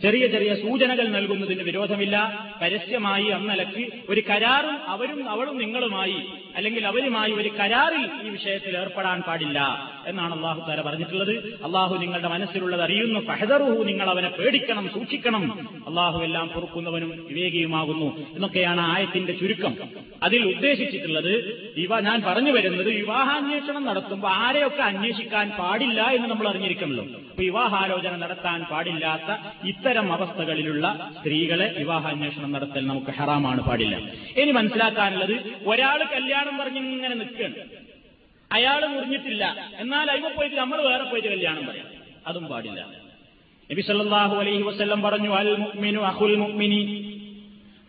ചെറിയ ചെറിയ സൂചനകൾ നൽകുന്നതിന് വിരോധമില്ല. പരസ്യമായി അന്നലക്ക് ഒരു കരാറും അവരും അവളും നിങ്ങളുമായി അല്ലെങ്കിൽ അവരുമായി ഒരു കരാറിൽ ഈ വിഷയത്തിൽ ഏർപ്പെടാൻ പാടില്ല എന്നാണ് അള്ളാഹു താര പറഞ്ഞിട്ടുള്ളത്. അള്ളാഹു നിങ്ങളുടെ മനസ്സിലുള്ളത് അറിയുന്നു. ഫഹദറുഹു നിങ്ങൾ അവനെ പേടിക്കണം സൂക്ഷിക്കണം. അള്ളാഹു എല്ലാം പൊറുക്കുന്നവനും വിവേകിയുമാകുന്നു എന്നൊക്കെയാണ് ആയത്തിന്റെ ചുരുക്കം. അതിൽ ഉദ്ദേശിച്ചിട്ടുള്ളത് ഇവ ഞാൻ പറഞ്ഞു വരുന്നത് വിവാഹാന്വേഷണം നടത്തുമ്പോൾ ആരെയൊക്കെ അന്വേഷിക്കാൻ പാടില്ല എന്ന് നമ്മൾ അറിഞ്ഞിരിക്കണല്ലോ. അപ്പൊ വിവാഹാലോചന നടത്താൻ പാടില്ലാത്ത ഇത്തരം അവസ്ഥകളിലുള്ള സ്ത്രീകളെ വിവാഹാന്വേഷണം നടത്തൽ നമുക്ക് ഹറാമാണ് പാടില്ല. ഇനി മനസ്സിലാക്കാനുള്ളത് ഒരാൾ കല്യാണം കല്യാണം പറഞ്ഞ് ഇങ്ങനെ നിൽക്കുകയാണ്. അയാൾ മുറിഞ്ഞിട്ടില്ല. എന്നാൽ അയ്മ പോയിട്ട് നമ്മൾ വേറെ പോയിട്ട് കല്യാണം പറയാം. അതും പാടില്ല. നബി സല്ലല്ലാഹു അലൈഹി വസല്ലം പറഞ്ഞു അൽ മുഅ്മിനു അഖുൽ മുഅ്മിനി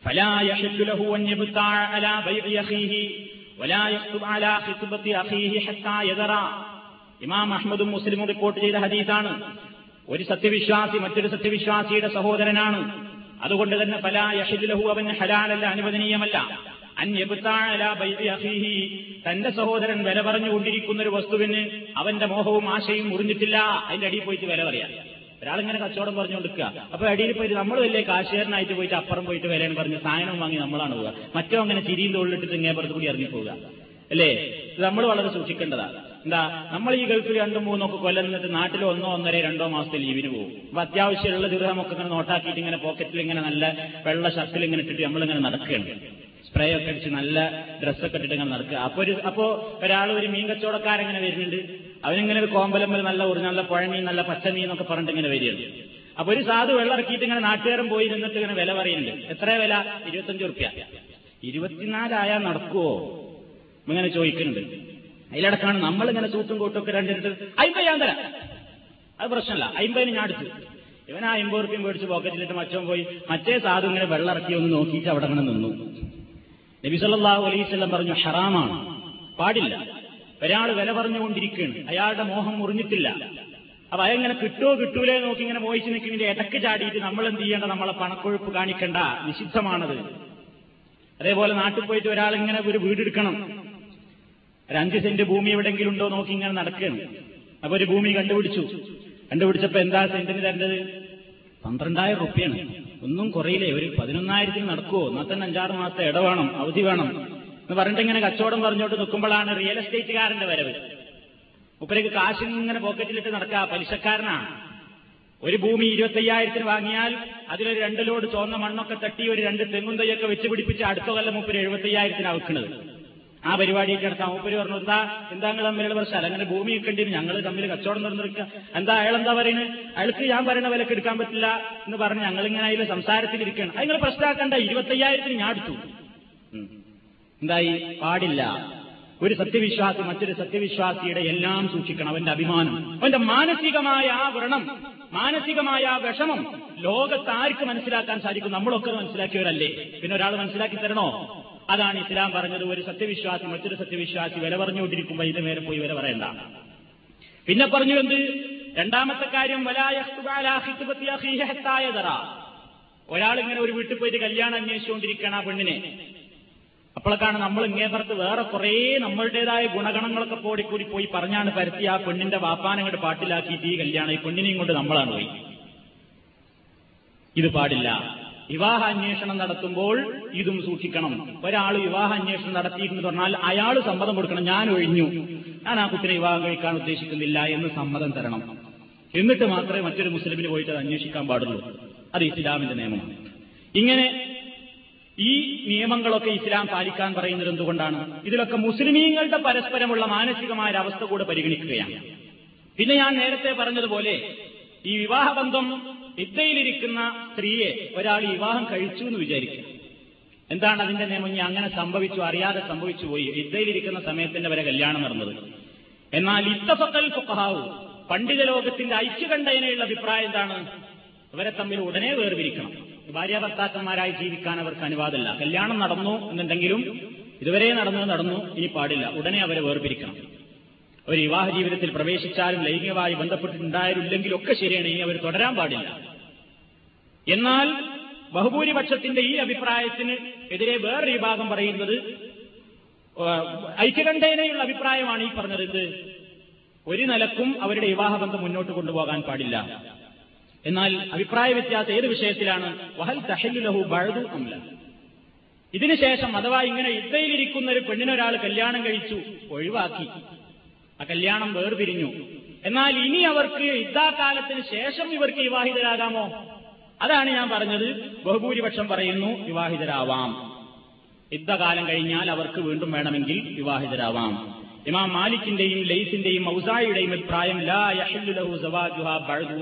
ഫലാ യഹ്ലു ലഹു അൻ യബ്താഅ അലാ ബൈഇ അഖീഹി വലാ യഖ്തുബ അലാ ഖിത്ബത്തി അഖീഹി ഹത്താ യദറ. ഇമാം അഹ്മദും മുസ്ലിമും റിപ്പോർട്ട് ചെയ്ത ഹദീസാണ്. ഒരു സത്യവിശ്വാസി മറ്റൊരു സത്യവിശ്വാസിയുടെ സഹോദരനാണ്. അതുകൊണ്ട് തന്നെ ഫലാ യഹ്ലു ലഹു അവൻ ഹലാലല്ല അനുവദനീയമല്ല. അന്യബുത്താഴ അഹീഹി തന്റെ സഹോദരൻ വില പറഞ്ഞുകൊണ്ടിരിക്കുന്ന ഒരു വസ്തുവിന് അവന്റെ മോഹവും ആശയും മുറിഞ്ഞിട്ടില്ല. അതിന്റെ അടിയിൽ പോയിട്ട് വില പറയാം. ഒരാളിങ്ങനെ കച്ചവടം പറഞ്ഞുകൊണ്ടിരിക്കുക. അപ്പൊ അടിയിൽ പോയിട്ട് നമ്മൾ വലിയ കാശുകാരനായിട്ട് പോയിട്ട് അപ്പുറം പോയിട്ട് വിലയെന്ന് പറഞ്ഞ് സാധനം വാങ്ങി നമ്മളാണ് പോവുക. മറ്റോ അങ്ങനെ ചിരിയും തോളിലിട്ടിട്ട് ഇങ്ങേപ്പുറത്ത് കൂടി ഇറങ്ങി പോവുക. അല്ലേ? ഇത് നമ്മൾ വളരെ സൂക്ഷിക്കേണ്ടതാണ് എന്താ? നമ്മൾ ഈ ഗൾഫിൽ രണ്ടും മൂന്നോ ഒക്കെ കൊല്ലം നിന്നിട്ട് നാട്ടിൽ ഒന്നോ ഒന്നര രണ്ടോ മാസത്തെ ലീവിന് പോകും. അപ്പൊ അത്യാവശ്യമുള്ള ദുരിതമൊക്കെ ഇങ്ങനെ നോട്ടാക്കിയിട്ട് ഇങ്ങനെ പോക്കറ്റിൽ ഇങ്ങനെ നല്ല വെള്ള ഷർട്ടിൽ ഇങ്ങനെ ഇട്ടിട്ട് നമ്മളിങ്ങനെ നടക്കുകയാണ്. സ്പ്രേ ഒക്കെ അടിച്ച് നല്ല ഡ്രസ്സൊക്കെ ഇട്ടിട്ട് ഇങ്ങനെ നടക്കുക. അപ്പൊ ഒരു അപ്പോ ഒരാൾ ഒരു മീൻ കച്ചവടക്കാരെങ്ങനെ വരുന്നുണ്ട്. അവനിങ്ങനെ ഒരു കോമ്പലമ്പൽ നല്ല ഒരു നല്ല പുഴമീൻ നല്ല പച്ചമീൻ എന്നൊക്കെ പറഞ്ഞിട്ട് ഇങ്ങനെ വരികയാണ്. അപ്പൊ ഒരു സാധു വെള്ളം ഇറക്കിയിട്ട് ഇങ്ങനെ നാട്ടുകാരൻ പോയി നിന്നിട്ട് ഇങ്ങനെ വില പറയുന്നുണ്ട്. എത്ര വില? ഇരുപത്തഞ്ച് റുപ്യ ഇരുപത്തിനാലായാ നടക്കുവോ? ഇങ്ങനെ ചോദിക്കുന്നുണ്ട്. അതിലടക്കാണ് നമ്മളിങ്ങനെ സൂത്തും കൂട്ടും ഒക്കെ രണ്ടിട്ട് അയിമ്പത് ഞാൻ തരാം. അത് പ്രശ്നമല്ല. അയിമ്പതിന് ഞാൻ അടുത്തു ഇവൻ ആ അമ്പത് റുപ്യം മേടിച്ച് പോക്കറ്റിലിട്ട് മച്ചവും പോയി മറ്റേ സാധു ഇങ്ങനെ വെള്ളം ഇറക്കി ഒന്ന് നോക്കിയിട്ട് അവിടെ അങ്ങനെ നിന്നു. നബി സല്ലല്ലാഹു അലൈഹി വസല്ലം പറഞ്ഞു ഹറാമാണ്. പാടില്ല. ഒരാൾ വില പറഞ്ഞുകൊണ്ടിരിക്കുകയാണ്. അയാളുടെ മോഹം മുറിഞ്ഞിട്ടില്ല. അപ്പൊ അതെങ്ങനെ കിട്ടുമോ കിട്ടൂലേ നോക്കി ഇങ്ങനെ മോഹിച്ച് നിൽക്കുന്നതിന്റെ ഇടയ്ക്ക് ചാടിയിട്ട് നമ്മൾ എന്ത് ചെയ്യേണ്ട? നമ്മളെ പണക്കൊഴുപ്പ് കാണിക്കണ്ട. നിഷിദ്ധമാണത്. അതേപോലെ നാട്ടിൽ പോയിട്ട് ഒരാൾ ഇങ്ങനെ ഒരു വീടെടുക്കണം. ഒരു അഞ്ച് സെന്റ് ഭൂമി എവിടെയെങ്കിലും ഉണ്ടോ നോക്കി ഇങ്ങനെ നടക്കുകയാണ്. അപ്പൊ ഒരു ഭൂമി കണ്ടുപിടിച്ചു. കണ്ടുപിടിച്ചപ്പോ എന്താ സെന്റിന് തരേണ്ടത്? പന്ത്രണ്ടായിരം റുപ്യാണ്. ഒന്നും കുറയില്ലേ? ഒരു പതിനൊന്നായിരത്തിന് നടക്കുവോ? എന്നാൽ തന്നെ അഞ്ചാറ് മാസത്തെ ഇട വേണം അവധി വേണം എന്ന് പറഞ്ഞിട്ട് ഇങ്ങനെ കച്ചവടം പറഞ്ഞോട്ട് നിൽക്കുമ്പോഴാണ് റിയൽ എസ്റ്റേറ്റുകാരന്റെ വരവ്. ഉപ്പരക്ക് കാശിൽ ഇങ്ങനെ പോക്കറ്റിലിട്ട് നടക്കുക പലിശക്കാരനാണ് ഒരു ഭൂമി ഇരുപത്തയ്യായിരത്തിന് വാങ്ങിയാൽ അതിലൊരു രണ്ട് ലോഡ് ചോന്ന മണ്ണൊക്കെ തട്ടി ഒരു രണ്ട് തെങ്ങും തൈയൊക്കെ വെച്ച് പിടിപ്പിച്ച് അടുത്ത കൊല്ലം മുപ്പര് എഴുപത്തയ്യായിരത്തിനാണ് ആ പരിപാടിയൊക്കെ നടത്താം മൂപ്പര് പറഞ്ഞു എന്താ എന്താ നിങ്ങൾ തമ്മിലുള്ള പ്രശ്നം? അങ്ങനെ ഭൂമി വെക്കേണ്ടി ഞങ്ങൾ തമ്മിൽ കച്ചവടം നടന്നിരിക്കുക എന്താ അയാൾ എന്താ പറയുന്നത് അയാൾക്ക് ഞാൻ പറയുന്ന വിലക്ക് എടുക്കാൻ പറ്റില്ല എന്ന് പറഞ്ഞ് ഞങ്ങളിങ്ങനെ അതിൽ സംസാരത്തിലിരിക്കണം അത് നിങ്ങൾ പ്രശ്നമാക്കണ്ട ഇരുപത്തയ്യായിരത്തിന് ഞാൻ എടുത്തു. എന്തായി? പാടില്ല. ഒരു സത്യവിശ്വാസി മറ്റൊരു സത്യവിശ്വാസിയുടെ എല്ലാം സൂക്ഷിക്കണം. അവന്റെ അഭിമാനം അവന്റെ മാനസികമായ ആ വ്രണം മാനസികമായ ആ വിഷമം ലോകത്താർക്ക് മനസ്സിലാക്കാൻ സാധിക്കും? നമ്മളൊക്കെ മനസ്സിലാക്കിയവരല്ലേ? പിന്നെ ഒരാൾ മനസ്സിലാക്കി തരണോ? അതാണ് ഇസ്ലാം പറഞ്ഞത്. ഒരു സത്യവിശ്വാസി മറ്റൊരു സത്യവിശ്വാസി വില പറഞ്ഞുകൊണ്ടിരിക്കുമ്പോൾ ഇത് നേരെ പോയി വില പറയണ്ട. പിന്നെ പറഞ്ഞു എന്ത്? രണ്ടാമത്തെ കാര്യം ഒരാൾ ഇങ്ങനെ ഒരു വീട്ടിൽ പോയിട്ട് കല്യാണം അന്വേഷിച്ചുകൊണ്ടിരിക്കുകയാണ് ആ പെണ്ണിനെ. അപ്പോഴേക്കാണ് നമ്മൾ ഇങ്ങേപ്പുറത്ത് വേറെ കുറേ നമ്മളുടേതായ ഗുണഗണങ്ങളൊക്കെ പോടിക്കൂടി പോയി പറഞ്ഞാണ് പരത്തി ആ പെണ്ണിന്റെ വാപ്പാനങ്ങോട്ട് പാട്ടിലാക്കിയിട്ട് ഈ കല്യാണം. ഈ പെണ്ണിനെയും കൊണ്ട് നമ്മളാണ് പോയി. ഇത് പാടില്ല. വിവാഹ അന്വേഷണം നടത്തുമ്പോൾ ഇതും സൂക്ഷിക്കണം. ഒരാൾ വിവാഹ അന്വേഷണം നടത്തിയിട്ടെന്ന് പറഞ്ഞാൽ അയാൾ സമ്മതം കൊടുക്കണം ഞാൻ ഒഴിഞ്ഞു. ഞാൻ ആ കുട്ടിനെ വിവാഹം കഴിക്കാൻ ഉദ്ദേശിക്കുന്നില്ല എന്ന് സമ്മതം തരണം. എന്നിട്ട് മാത്രമേ മറ്റൊരു മുസ്ലിമിന് പോയിട്ട് അത് അന്വേഷിക്കാൻ പാടുള്ളൂ. അത് ഇസ്ലാമിന്റെ നിയമമാണ്. ഇങ്ങനെ ഈ നിയമങ്ങളൊക്കെ ഇസ്ലാം പാലിക്കാൻ പറയുന്നത് എന്തുകൊണ്ടാണ്? ഇതിലൊക്കെ മുസ്ലിമീങ്ങളുടെ പരസ്പരമുള്ള മാനസികമായ അവസ്ഥ കൂടെ പരിഗണിക്കുകയാണ്. പിന്നെ ഞാൻ നേരത്തെ പറഞ്ഞതുപോലെ ഈ വിവാഹബന്ധം വിദ്യയിലിരിക്കുന്ന സ്ത്രീയെ ഒരാൾ വിവാഹം കഴിച്ചു എന്ന് വിചാരിക്കുക എന്താണ് അതിന്റെ നിയമം? അങ്ങനെ സംഭവിച്ചു അറിയാതെ സംഭവിച്ചു പോയി. വിദ്യയിലിരിക്കുന്ന സമയത്തിന്റെ വരെ കല്യാണം നടന്നത്. എന്നാൽ ഇത്തഫക്കൽ ഫുഖഹാവു പണ്ഡിത ലോകത്തിന്റെ ഐക്യകണ്ഠേനയുള്ള അഭിപ്രായം എന്താണ്? ഇവരെ തമ്മിൽ ഉടനെ വേർപിരിക്കണം. ഭാര്യ ഭർത്താക്കന്മാരായി ജീവിക്കാൻ അവർക്ക് അനുവാദമില്ല. കല്യാണം നടന്നു എന്നുണ്ടെങ്കിലും ഇതുവരെ നടന്നു നടന്നു ഇനി പാടില്ല. ഉടനെ അവരെ വേർപിരിക്കണം. അവർ വിവാഹ ജീവിതത്തിൽ പ്രവേശിച്ചാലും ലൈംഗികമായി ബന്ധപ്പെട്ടിട്ടുണ്ടായിരുന്നില്ലെങ്കിലൊക്കെ ശരിയാണ് ഇനി അവർ തുടരാൻ പാടില്ല. എന്നാൽ ബഹുഭൂരിപക്ഷത്തിന്റെ ഈ അഭിപ്രായത്തിന് എതിരെ വേറൊരു വിഭാഗം പറയുന്നത് ഐക്യകണ്ഠേനയുള്ള അഭിപ്രായമാണ് ഈ പറഞ്ഞത്. ഒരു നിലക്കും അവരുടെ വിവാഹബന്ധം മുന്നോട്ട് കൊണ്ടുപോകാൻ പാടില്ല. എന്നാൽ അഭിപ്രായ വ്യത്യാസം ഏത് വിഷയത്തിലാണ്? വഹൽ തഹല്ലുലഹു ബഴതു അമ്ല ഇതിനുശേഷം അഥവാ ഇങ്ങനെ ഇത്തയിലിരിക്കുന്ന ഒരു പെണ്ണിനൊരാൾ കല്യാണം കഴിച്ചു ഒഴിവാക്കി. ആ കല്യാണം വേർപിരിഞ്ഞു. എന്നാൽ ഇനി അവർക്ക് യുദ്ധാകാലത്തിന് ശേഷം ഇവർക്ക് വിവാഹിതരാകാമോ? അതാണ് ഞാൻ പറഞ്ഞത്. ബഹുഭൂരിപക്ഷം പറയുന്നു വിവാഹിതരാവാം. യുദ്ധകാലം കഴിഞ്ഞാൽ അവർക്ക് വീണ്ടും വേണമെങ്കിൽ വിവാഹിതരാവാം. ഇമാം മാലിക്കിന്റെയും ലൈസിന്റെയും ഔസായിയുടെയും അഭിപ്രായം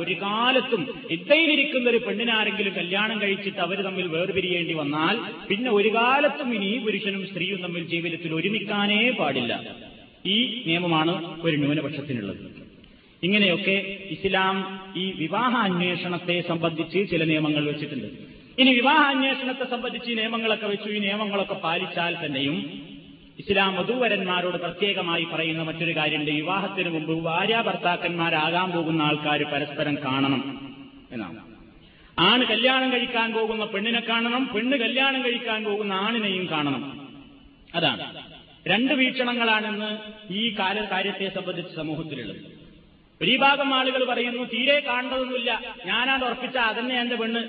ഒരു കാലത്തും ഇദ്ദയിലിരിക്കുന്ന ഒരു പെണ്ണിനാരെങ്കിലും കല്യാണം കഴിച്ചിട്ട് അവർ തമ്മിൽ വേർപിരിയേണ്ടി വന്നാൽ പിന്നെ ഒരു കാലത്തും ഇനി പുരുഷനും സ്ത്രീയും തമ്മിൽ ജീവിതത്തിൽ ഒരുമിക്കാനേ പാടില്ല. ഈ നിയമമാണ് ഒരു ന്യൂനപക്ഷത്തിനുള്ളത്. ഇങ്ങനെയൊക്കെ ഇസ്ലാം ഈ വിവാഹ അന്വേഷണത്തെ സംബന്ധിച്ച് ചില നിയമങ്ങൾ വെച്ചിട്ടുണ്ട്. ഇനി വിവാഹ അന്വേഷണത്തെ സംബന്ധിച്ച് ഈ നിയമങ്ങളൊക്കെ വെച്ചു ഈ നിയമങ്ങളൊക്കെ പാലിച്ചാൽ തന്നെയും ഇസ്ലാം വധൂവരന്മാരോട് പ്രത്യേകമായി പറയുന്ന മറ്റൊരു കാര്യമുണ്ട്. വിവാഹത്തിന് മുമ്പ് ഭാര്യ ഭർത്താക്കന്മാരാകാൻ പോകുന്ന ആൾക്കാർ പരസ്പരം കാണണം എന്നാണ്. ആണ് കല്യാണം കഴിക്കാൻ പോകുന്ന പെണ്ണിനെ കാണണം പെണ്ണ് കല്യാണം കഴിക്കാൻ പോകുന്ന ആണിനെയും കാണണം. അതാണ്. രണ്ട് വീക്ഷണങ്ങളാണെന്ന് ഈ കാല കാര്യത്തെ സംബന്ധിച്ച് സമൂഹത്തിലുള്ളത്. ഒരു ഭാഗം ആളുകൾ പറയുന്നു തീരെ കാണേണ്ടതൊന്നുമില്ല ഞാനാണ് ഉറപ്പിച്ച അതന്നെ എന്റെ പെണ്ണ്.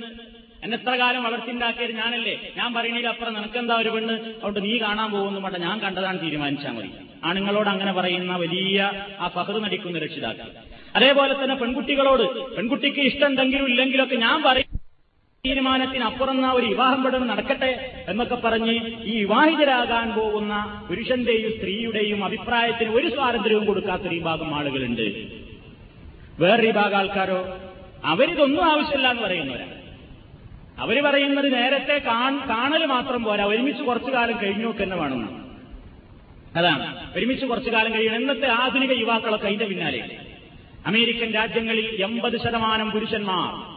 എന്നെ എത്ര കാലം വളർത്തിണ്ടാക്കിയത് ഞാനല്ലേ? ഞാൻ പറയണതിൽ അപ്പുറം നിനക്കെന്താ ഒരു പെണ്ണ്? അതുകൊണ്ട് നീ കാണാൻ പോകുന്നു വേണ്ട ഞാൻ കണ്ടതാണ് തീരുമാനിച്ചാൽ മതി. ആണുങ്ങളോട് അങ്ങനെ പറയുന്ന വലിയ ആ ഫഹർ നടിക്കുന്ന രക്ഷിതാക്കൾ. അതേപോലെ തന്നെ പെൺകുട്ടികളോട് പെൺകുട്ടിക്ക് ഇഷ്ടം എന്തെങ്കിലും ഇല്ലെങ്കിലൊക്കെ ഞാൻ പറയും. തീരുമാനത്തിനപ്പുറം ഒരു വിവാഹം പെടുന്ന നടക്കട്ടെ എന്നൊക്കെ പറഞ്ഞ് ഈ വിവാഹിതരാകാൻ പോകുന്ന പുരുഷന്റെയും സ്ത്രീയുടെയും അഭിപ്രായത്തിന് ഒരു സ്വാതന്ത്ര്യവും കൊടുക്കാത്തൊരു വിഭാഗം ആളുകളുണ്ട്. വേറൊരു വിഭാഗം ആൾക്കാരോ? അവരിതൊന്നും ആവശ്യമില്ല എന്ന് പറയുന്നവരാണ് അവർ പറയുന്നത് നേരത്തെ കാണൽ മാത്രം പോരാ. ഒരുമിച്ച് കുറച്ചു കാലം കഴിഞ്ഞു തന്നെ വേണം. അതാണ്. ഒരുമിച്ച് കുറച്ചു കാലം കഴിയണം. ഇന്നത്തെ ആധുനിക യുവാക്കളൊക്കെ അതിന്റെ പിന്നാലെ. അമേരിക്കൻ രാജ്യങ്ങളിൽ എൺപത് ശതമാനം പുരുഷന്മാർ.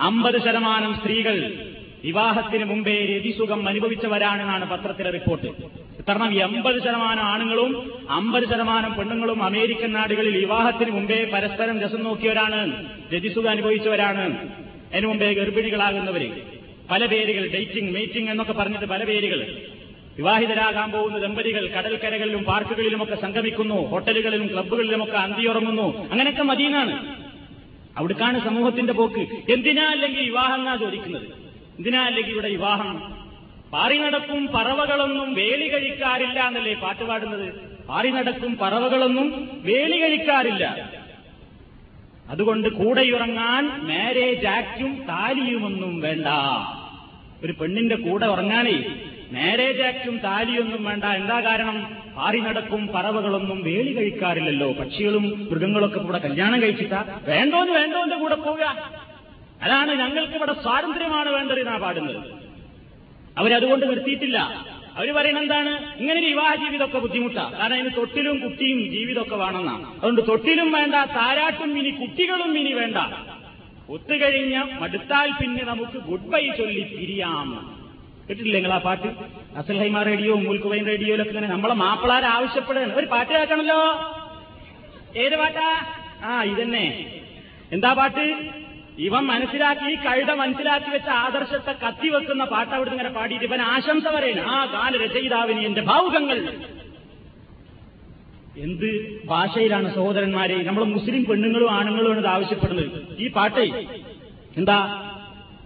അമ്പത് ശതമാനം സ്ത്രീകൾ വിവാഹത്തിന് മുമ്പേ രതിസുഖം അനുഭവിച്ചവരാണെന്നാണ് പത്രത്തിലെ റിപ്പോർട്ട്. കാരണം എൺപത് ശതമാനം ആണുങ്ങളും അമ്പത് ശതമാനം പെണ്ണുങ്ങളും അമേരിക്കൻ നാടുകളിൽ വിവാഹത്തിന് മുമ്പേ പരസ്പരം രസം നോക്കിയവരാണ് രതിസുഖം അനുഭവിച്ചവരാണ്. അതിനു മുമ്പേ ഗർഭിണികളാകുന്നവര്. പല പേരുകൾ ഡേറ്റിംഗ് മീറ്റിംഗ് എന്നൊക്കെ പറഞ്ഞിട്ട് പല പേരുകൾ. വിവാഹിതരാകാൻ പോകുന്ന ദമ്പതികൾ കടൽക്കരകളിലും പാർക്കുകളിലുമൊക്കെ സംഗമിക്കുന്നു ഹോട്ടലുകളിലും ക്ലബ്ബുകളിലുമൊക്കെ അന്തിയുറങ്ങുന്നു. അങ്ങനെയൊക്കെ മദീനാണ് അവിടേക്കാണ് സമൂഹത്തിന്റെ പോക്ക്. എന്തിനാ അല്ലെങ്കിൽ വിവാഹം എന്നാ ചോദിക്കുന്നത്? എന്തിനാ അല്ലെങ്കിൽ ഇവിടെ വിവാഹം? പാറി നടക്കും പറവകളൊന്നും വേലി കഴിക്കാറില്ല എന്നല്ലേ പാട്ട് പാടുന്നത്? പാറി നടക്കും പറവകളൊന്നും വേലി കഴിക്കാറില്ല. അതുകൊണ്ട് കൂടെയുറങ്ങാൻ മാരേജ് ആക്റ്റും താലിയുമൊന്നും വേണ്ട. ഒരു പെണ്ണിന്റെ കൂടെ ഉറങ്ങാനേ മാരേജ് ആക്ടും താലിയൊന്നും വേണ്ട. എന്താ കാരണം? പാറി നടക്കും പറവകളൊന്നും വേലി കഴിക്കാറില്ലല്ലോ. പക്ഷികളും മൃഗങ്ങളൊക്കെ കൂടെ കല്യാണം കഴിച്ചിട്ടാ. വേണ്ടോന്ന് വേണ്ടോന്റെ കൂടെ പോവുക. അതാണ് ഞങ്ങൾക്ക് ഇവിടെ സ്വാതന്ത്ര്യമാണ് വേണ്ടത് എന്നാ പാടുന്നത്. അവരതുകൊണ്ട് നിർത്തിയിട്ടില്ല. അവർ പറയുന്നത് എന്താണ്? ഇങ്ങനെ വിവാഹ ജീവിതമൊക്കെ ബുദ്ധിമുട്ടാണ് കാരണം അതിന് തൊട്ടിലും കുട്ടിയും ജീവിതമൊക്കെ വേണമെന്നാണ് അതുകൊണ്ട് തൊട്ടിലും വേണ്ട താരാട്ടും ഇനി കുട്ടികളും ഇനി വേണ്ട. ഒത്തുകഴിഞ്ഞ മടുത്താൽ പിന്നെ നമുക്ക് ഗുഡ് ബൈ ചൊല്ലി പിരിയാം. കേട്ടിട്ടില്ലേ നിങ്ങൾ ആ പാട്ട്? അസൽ ഹൈമ റേഡിയോ മുൽക്കുവൈൻ റേഡിയോയിലൊക്കെ ഇങ്ങനെ നമ്മളെ മാപ്പിളാരെ ആവശ്യപ്പെടുകയാണ്. ഒരു പാട്ട് കേൾക്കണല്ലോ ഏത് പാട്ടാ? ആ ഇതന്നെ. എന്താ പാട്ട്? ഇവൻ മനസ്സിലാക്കി ഈ കഴുത മനസ്സിലാക്കി വെച്ച ആദർശത്തെ കത്തിവെക്കുന്ന പാട്ട് അവിടുന്ന് ഇങ്ങനെ പാടിയിട്ട് ഇവൻ ആശംസ പറയുന്നു. ആ ഗാന രചയിതാവിന് എന്റെ ഭാവുകങ്ങൾ. എന്ത് ഭാഷയിലാണ് സഹോദരന്മാരെ? നമ്മൾ മുസ്ലിം പെണ്ണുങ്ങളും ആണുങ്ങളും ആണ് ഇത് ആവശ്യപ്പെടുന്നത്. ഈ പാട്ട് എന്താ?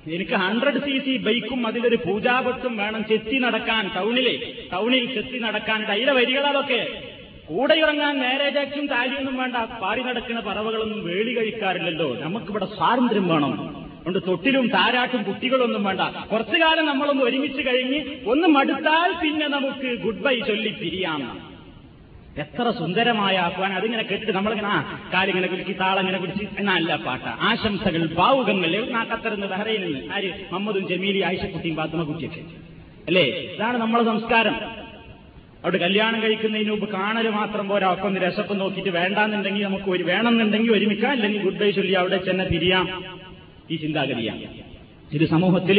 എനിക്ക് ഹൺഡ്രഡ് സി സി ബൈക്കും അതിലൊരു പൂജാപത്തും വേണം ചെത്തി നടക്കാൻ ടൗണിലെ. ടൗണിൽ ചെത്തി നടക്കാൻ അതിലെ വരികളതൊക്കെ കൂടെ ഇറങ്ങാൻ നേരെ ആക്റ്റും താലിയൊന്നും വേണ്ട. പാറി നടക്കുന്ന പറവകളൊന്നും വേളി കഴിക്കാറില്ലല്ലോ. നമുക്കിവിടെ സ്വാതന്ത്ര്യം വേണം. അതുകൊണ്ട് തൊട്ടിലും താരാട്ടും കുട്ടികളൊന്നും വേണ്ട. കുറച്ചു കാലം നമ്മളൊന്ന് ഒരുമിച്ച് കഴിഞ്ഞ് ഒന്ന് മടുത്താൽ പിന്നെ നമുക്ക് ഗുഡ് ബൈ ചൊല്ലി പിരിയാം. എത്ര സുന്ദരമായ ആഹ്വാൻ അതിങ്ങനെ കേട്ടിട്ട് നമ്മളിങ്ങനെ ആ കാലിങ്ങനെ കുറിച്ച് താളങ്ങനെ പിടിച്ച് എന്നല്ല പാട്ട. ആശംസകൾ ഭാവുകങ്ങൾ. നാക്കത്തരുന്ന് ബഹ്റൈനിൽ ആര്? മുഹമ്മദും ജമീലി ആയിഷക്കുട്ടിയും പാത്തുമക്കുട്ടിയൊക്കെ കുട്ടിയൊക്കെ അല്ലേ? ഇതാണ് നമ്മളെ സംസ്കാരം. അവിടെ കല്യാണം കഴിക്കുന്നതിന് മുമ്പ് കാണൽ മാത്രം പോരാ. ഒന്ന് രസപ്പം നോക്കിയിട്ട് വേണ്ടാന്നുണ്ടെങ്കിൽ നമുക്ക് ഒരു വേണമെന്നുണ്ടെങ്കിൽ ഒരുമിക്കാം. അല്ലെങ്കിൽ ഗുഡ് ബൈ ചൊല്ലി അവിടെ ചെന്ന തിരിയാം. ഈ ചിന്താഗതിയാണ്. ഇത് സമൂഹത്തിൽ